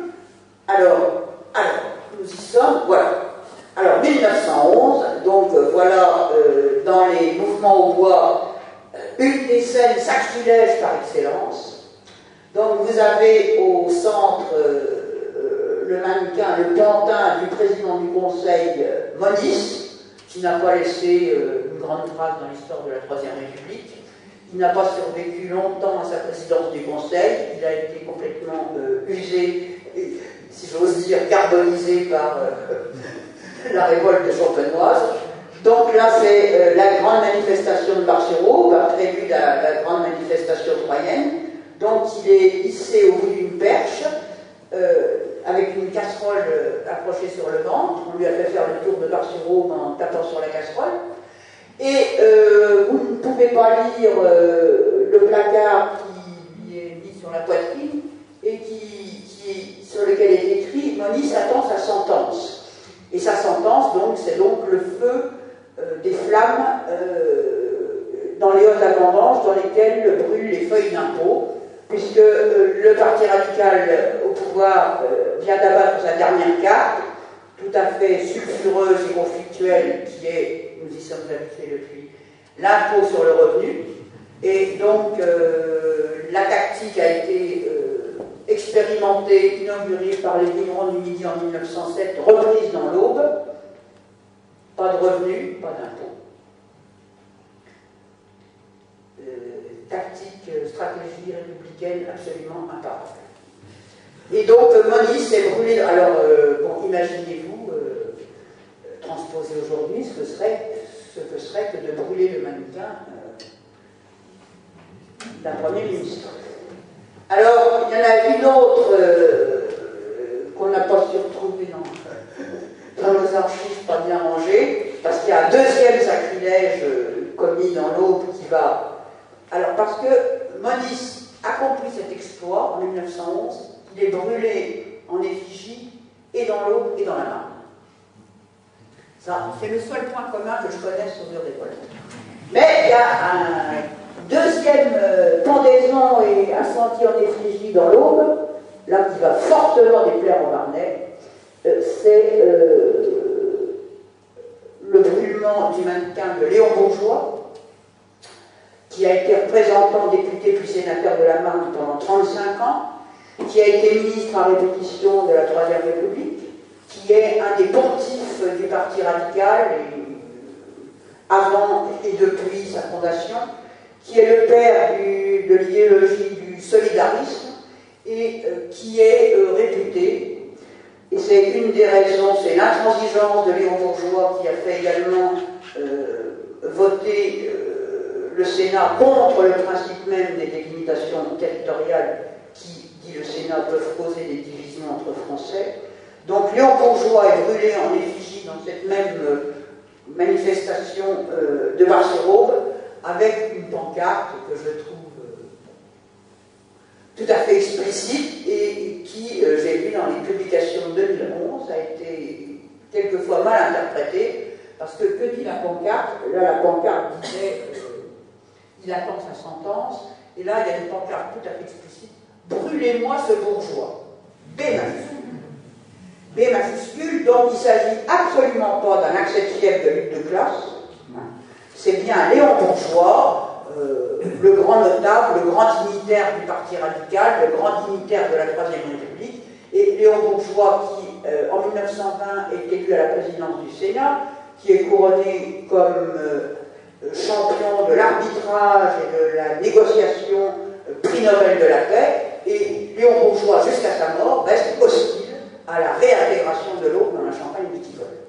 alors, alors, nous y sommes, voilà. Alors, 1911, donc voilà, dans les mouvements au bois, une des scènes sacrilèges par excellence. Donc vous avez au centre euh, le mannequin, le pantin du président du Conseil, euh, Monis, qui n'a pas laissé euh, une grande trace dans l'histoire de la Troisième République. Il n'a pas survécu longtemps à sa présidence du Conseil. Il a été complètement usé, si j'ose dire, carbonisé par [LAUGHS] la révolte champenoise. Donc là, c'est euh, la grande manifestation de Barchéro, prévu la, la grande manifestation troyenne. Donc il est hissé au bout d'une perche, euh, avec une casserole euh, accrochée sur le ventre. On lui a fait faire le tour de Barchéro en tapant sur la casserole. Et vous ne pouvez pas lire le placard qui est mis sur la poitrine et qui, sur lequel est écrit Moni attend sa sentence. Et sa sentence, donc, c'est donc le feu euh, des flammes euh, dans les hautes abondances dans lesquelles brûlent les feuilles d'impôt, puisque euh, le parti radical au pouvoir vient d'abattre sa dernière carte, tout à fait sulfureuse et conflictuelle, qui est, nous y sommes habitués depuis, l'impôt sur le revenu. Et donc, la tactique a été expérimentée, inaugurée par les migrants du Midi en 1907, reprise dans l'Aube, pas de revenus, pas d'impôts. Euh, tactique, euh, stratégie républicaine absolument imparable. Et donc, euh, Moniz s'est brûlé. Alors, bon, imaginez-vous, transposer aujourd'hui, ce serait ce que serait que de brûler le mannequin d'un Premier ministre. Alors, il y en a une autre qu'on n'a pas su retrouver dans dans nos archives pas bien rangées, parce qu'il y a un deuxième sacrilège euh, commis dans l'Aube qui va. Alors, parce que Monis accomplit cet exploit en 1911, il est brûlé en effigie et dans l'Aube et dans la Marne. Ça, c'est le seul point commun que je connaisse sur le révolte. Mais il y a un deuxième euh, pendaison et incendie en effigie dans l'Aube, là qui va fortement déplaire au Marnais, euh, c'est euh, le brûlement du mannequin de Léon Bourgeois, qui a été représentant, député puis sénateur de la Marne pendant 35 ans, qui a été ministre à répétition de la Troisième République, qui est un des pontifs du Parti radical avant et depuis sa fondation, qui est le père de l'idéologie du solidarisme et euh, qui est réputé et c'est une des raisons, c'est l'intransigeance de Léon Bourgeois qui a fait également euh, voter euh, le Sénat contre le principe même des délimitations territoriales qui, dit le Sénat, peuvent causer des divisions entre Français. Donc Léon Bourgeois est brûlé en effigie dans cette même euh, manifestation de Marseille-Raube avec une pancarte que je trouve tout à fait explicite et qui, euh, j'ai vu dans les publications de 2011, a été quelquefois mal interprété, parce que que dit la pancarte? Là, la pancarte disait euh, il attend sa sentence, et là, il y a une pancarte tout à fait explicite brûlez-moi ce bourgeois. B majuscule. B majuscule, donc il ne s'agit absolument pas d'un fièvre de lutte de classe. C'est bien. Léon Bourgeois, euh, le grand notable, le grand dignitaire du Parti radical, le grand dignitaire de la Troisième République, et Léon Bourgeois qui, euh, en 1920, est élu à la présidence du Sénat, qui est couronné comme euh, champion de l'arbitrage et de la négociation prix Nobel de la paix, et Léon Bourgeois, jusqu'à sa mort, reste hostile à la réintégration de l'eau dans la Champagne viticole.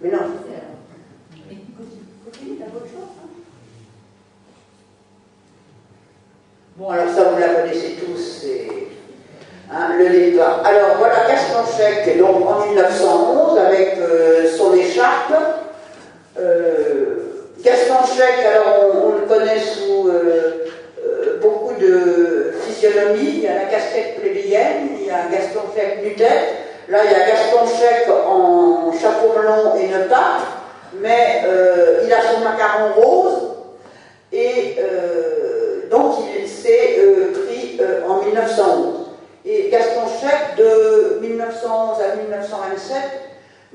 Mais non. je sais t'as bonne chance. Hein bon, alors ça, vous la connaissez tous, c'est hein, le départ. Alors voilà Casmanchek, donc en 1911, avec euh, son écharpe. Euh, alors on, le connaît sous. Euh, euh, beaucoup de physionomie, il y a la casquette plébéienne, il y a Gaston Fleck nu-tête, Là, il y a Gaston Chèque en chapeau blanc et une pâte, mais euh, il a son macaron rose, et euh, donc il s'est euh, pris en 1911. Et Gaston Chèque, de 1911 à 1927,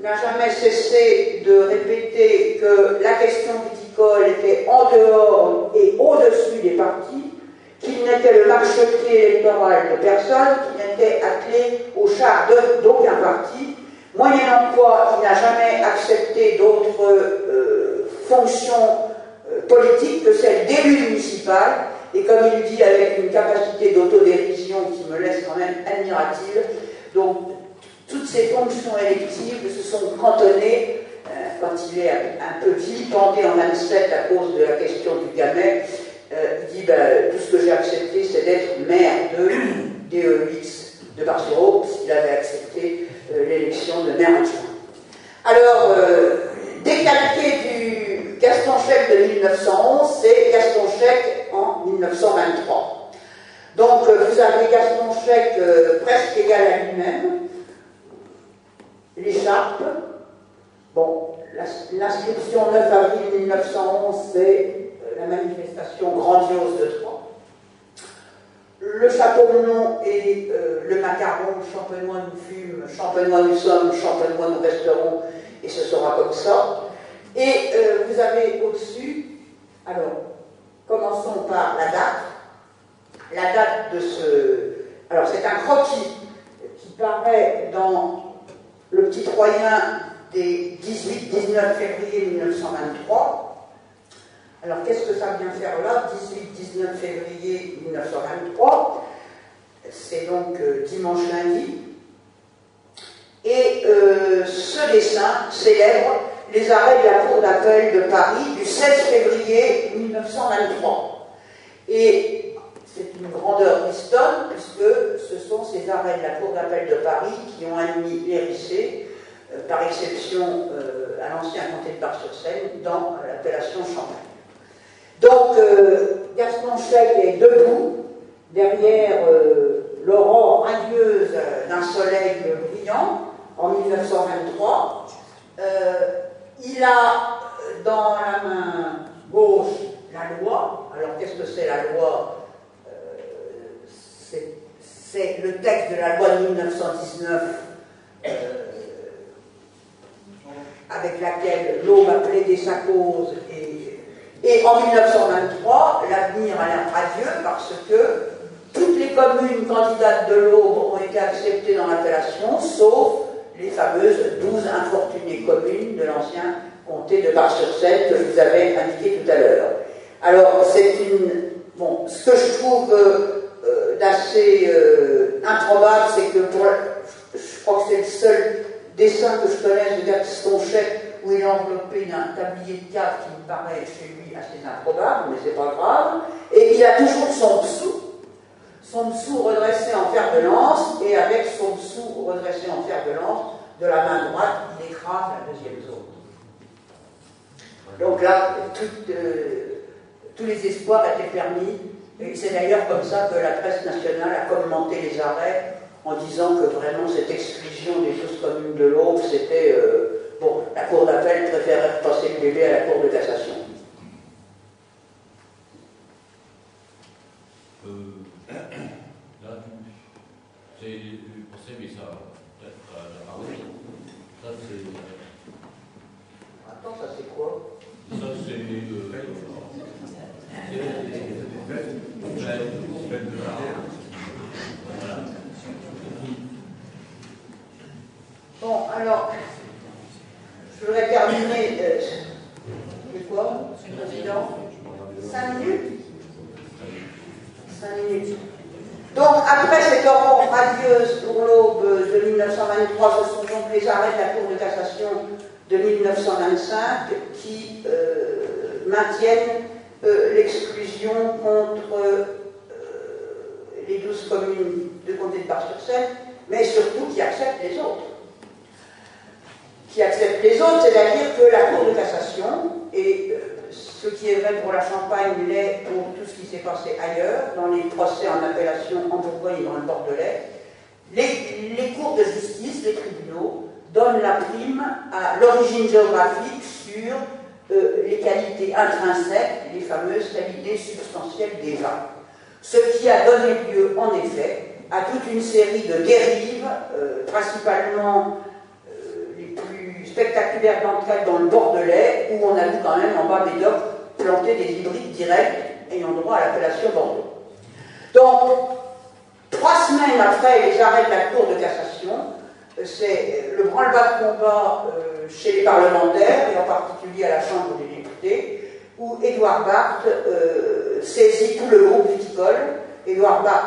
n'a jamais cessé de répéter que la question viticole était en dehors et au-dessus des partis, qu'il n'était le marchepied électoral de personne, qu'il n'était attelé au char d'aucun parti, moyennant quoi il n'a jamais accepté d'autres euh, fonctions euh, politiques que celle d'élu municipal, et comme il dit avec une capacité d'autodérision qui me laisse quand même admirative, donc toutes ces fonctions électives se sont cantonnées, euh, quand il est un peu vilipendé en 27 à cause de la question du gamet, euh, il dit bah, tout ce que j'ai accepté, c'est d'être maire de DE8 de Barcelone.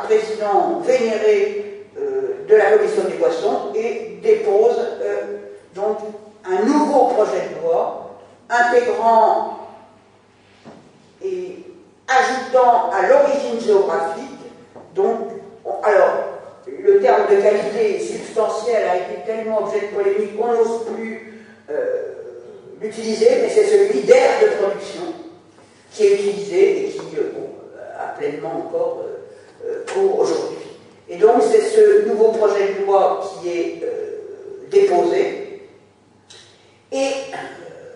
Président vénéré euh, de la Commission des poissons, et dépose donc un nouveau projet de loi intégrant et ajoutant à l'origine géographique, donc, alors, le terme de qualité substantielle a été tellement objet de polémique qu'on n'ose plus euh, l'utiliser, mais c'est celui d'air de production qui est utilisé et qui euh, a pleinement encore euh, pour aujourd'hui. Et donc c'est ce nouveau projet de loi qui est déposé. Et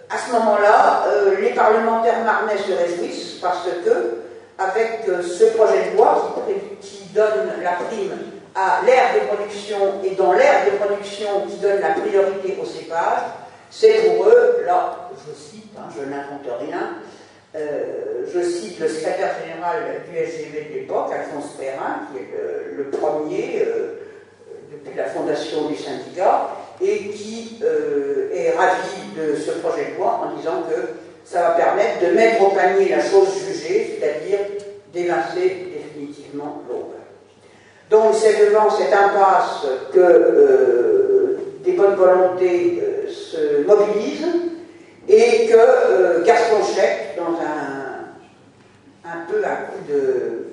à ce moment-là, les parlementaires marnais se réjouissent parce que, avec ce projet de loi qui donne la prime à l'ère de production et dans l'ère de production qui donne la priorité au cépage, c'est pour eux, là, je cite, hein, je n'invente rien, euh, je cite le secrétaire général du SGV de l'époque, Alphonse Perrin, qui est le, premier euh, depuis la fondation du syndicat, et qui euh, est ravi de ce projet de loi en disant que ça va permettre de mettre au panier la chose jugée, c'est-à-dire d'évincer définitivement l'aube. Donc c'est devant cette impasse que euh, des bonnes volontés se mobilisent et que Gaston Chèque, dans un, un peu un coup de,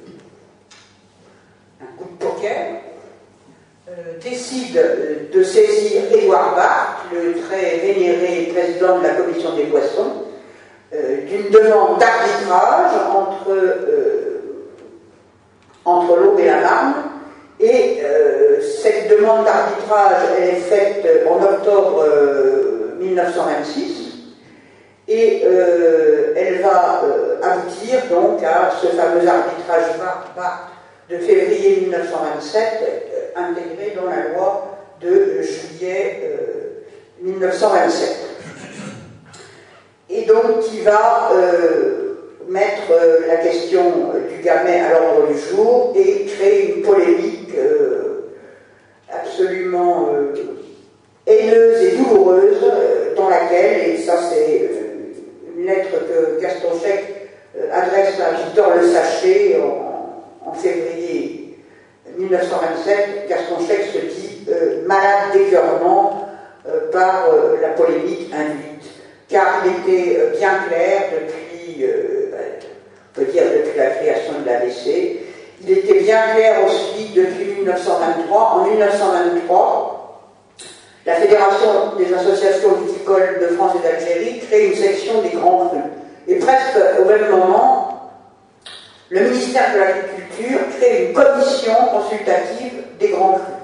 un coup de poker, décide de saisir Édouard Barthes, le très vénéré président de la commission des poissons, d'une demande d'arbitrage entre, entre l'Aube et la Marne et euh, cette demande d'arbitrage, est faite en octobre 1926 euh, et euh, elle va aboutir donc à ce fameux arbitrage de février 1927 intégré dans la loi de juillet 1927. Et donc qui va mettre la question du gamet à l'ordre du jour et créer une polémique euh, absolument euh, haineuse et douloureuse euh, dans laquelle, et ça c'est lettre que Gaston Chèque adresse à Victor Le Sachet en, février 1927, Gaston Chèque se dit malade d'écœurement par la polémique induite, car il était bien clair depuis, on peut dire depuis la création de l'ABC, il était bien clair aussi depuis 1923. En 1923, la Fédération des associations viticoles de France et d'Algérie crée une section des grands crus. Et presque au même moment, le ministère de l'Agriculture crée une commission consultative des grands crus.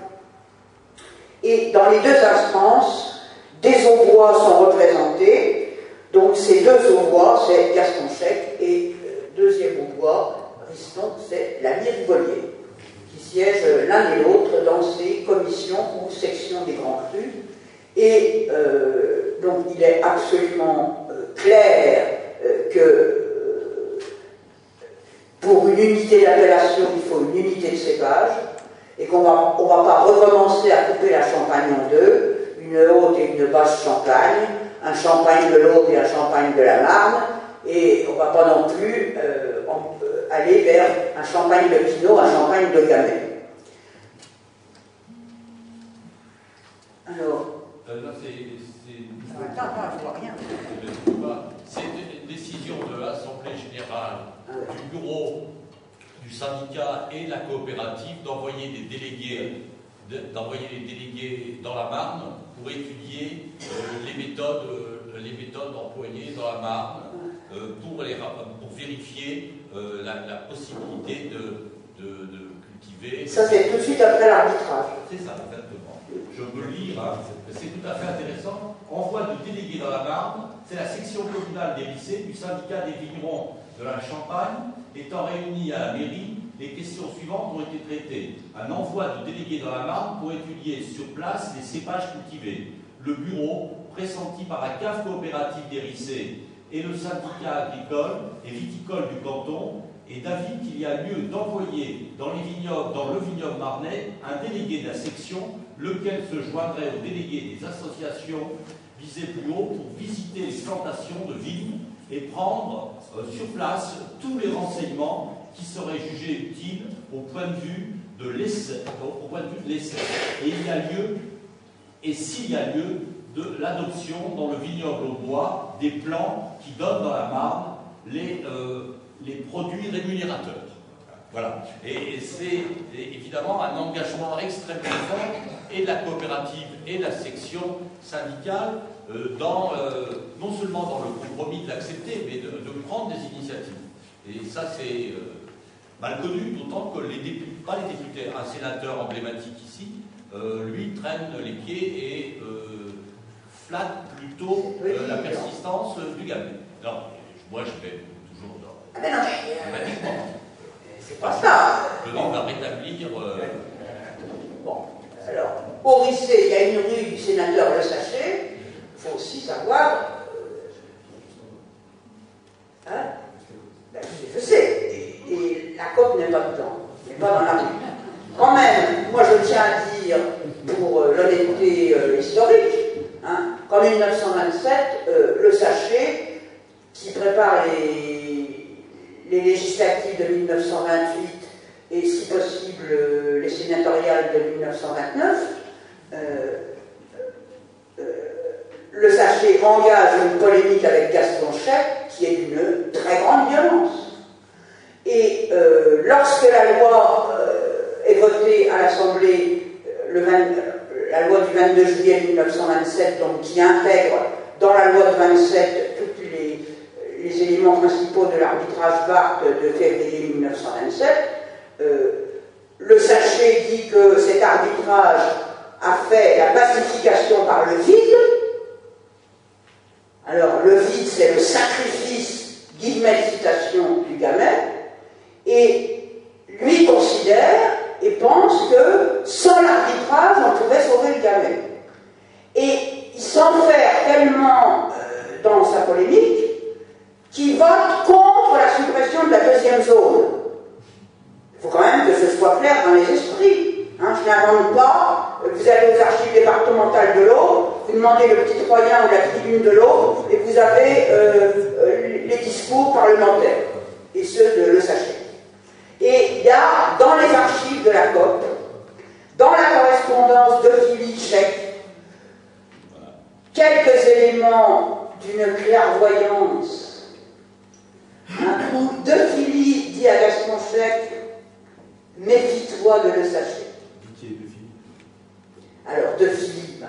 Et dans les deux instances, des aubois sont représentés. Donc ces deux aubois, c'est Gaston Chèque et euh, deuxième aubois, c'est la Rivolier, qui siège l'un et l'autre dans ces commissions ou sections des grands crus. Et euh, donc il est absolument euh, clair euh, que pour une unité d'appellation, il faut une unité de cépage, et qu'on va, on va pas recommencer à couper la Champagne en deux, une haute et une basse Champagne, un Champagne de l'Aube et un Champagne de la Marne, et on ne va pas non plus aller vers un champagne de Pinot, un champagne de Gamay. Alors. Euh, c'est. Attends, attends, je vois rien. C'est une décision de l'Assemblée générale ah du bureau du syndicat et de la coopérative d'envoyer des délégués d'envoyer les délégués dans la Marne pour étudier euh, les, méthodes, euh, les méthodes employées dans la Marne pour, les, pour vérifier la, possibilité de, de, cultiver. Ça, c'est tout de suite après l'arbitrage. C'est ça, exactement. Je peux lire, hein, c'est tout à fait intéressant. Envoi de délégués dans la Marne, c'est la section communale des lycées du syndicat des vignerons de la Champagne, étant réunis à la mairie, les questions suivantes ont été traitées. Un envoi de délégués dans la Marne pour étudier sur place les cépages cultivés. Le bureau, pressenti par la cave coopérative des lycées et le syndicat agricole et viticole du canton, est d'avis qu'il y a lieu d'envoyer dans, les vignobles, dans le vignoble marnais un délégué de la section, lequel se joindrait au délégué des associations visées plus haut pour visiter les plantations de vignes et prendre euh, sur place tous les renseignements qui seraient jugés utiles au point de vue de l'essai. Et il y a lieu, et s'il y a lieu, de l'adoption dans le vignoble au bois des plans qui donnent dans la Marne les, euh, les produits rémunérateurs. Voilà. Et, c'est évidemment un engagement extrêmement fort et de la coopérative et de la section syndicale euh, dans, euh, non seulement dans le compromis de l'accepter, mais de, prendre des initiatives. Et ça, c'est mal connu, d'autant que les députés, pas les députés, un sénateur emblématique ici, lui traîne les pieds et flatte plutôt la persistance du gamin. Alors, moi, je vais toujours dans. Ah ben non, c'est pas ça. Le nom va rétablir. Bon, alors, au lycée, il y a une rue du sénateur Le Sachet il faut aussi savoir. Euh, hein ben, je sais, et, la COP n'est pas dedans, n'est pas dans la rue. Quand même, moi je tiens à dire, pour euh, l'honnêteté euh, historique, hein, qu'en 1927, le sachet qui prépare les, législatives de 1928 et si possible les sénatoriales de 1929, le sachet engage une polémique avec Gaston Chèque qui est d'une très grande violence. Et euh, lorsque la loi euh, est votée à l'Assemblée, euh, la loi du 22 juillet 1927, donc qui intègre dans la loi de 27 tous les, éléments principaux de l'arbitrage Barthes de février 1927, le sachet dit que cet arbitrage a fait la pacification par le vide, alors, le vide, c'est le sacrifice, guillemets citation, du gamin, et lui considère et pense que sans l'arbitrage, on pouvait sauver le gamin. Et il s'enferme tellement euh, dans sa polémique qu'il vote contre la suppression de la deuxième zone. Il faut quand même que ce soit clair dans les esprits. Hein, je n'invente pas, vous allez aux archives départementales de l'eau, vous demandez le petit Troyen ou la tribune de l'eau, et vous avez euh, euh, les discours parlementaires, et ceux de Le Sachet. Et il y a dans les archives de la COP, dans la correspondance de Philippe Tchèque, quelques éléments d'une clairvoyance, hein, où De Philippe dit à Gaston Chèque, méfie-toi de Le Sachet. Alors, De Philippe.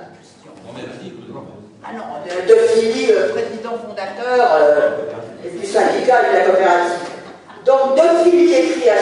Ah non, De Philippe, président fondateur euh, du syndicat et de la coopérative. Donc, De Philippe écrit à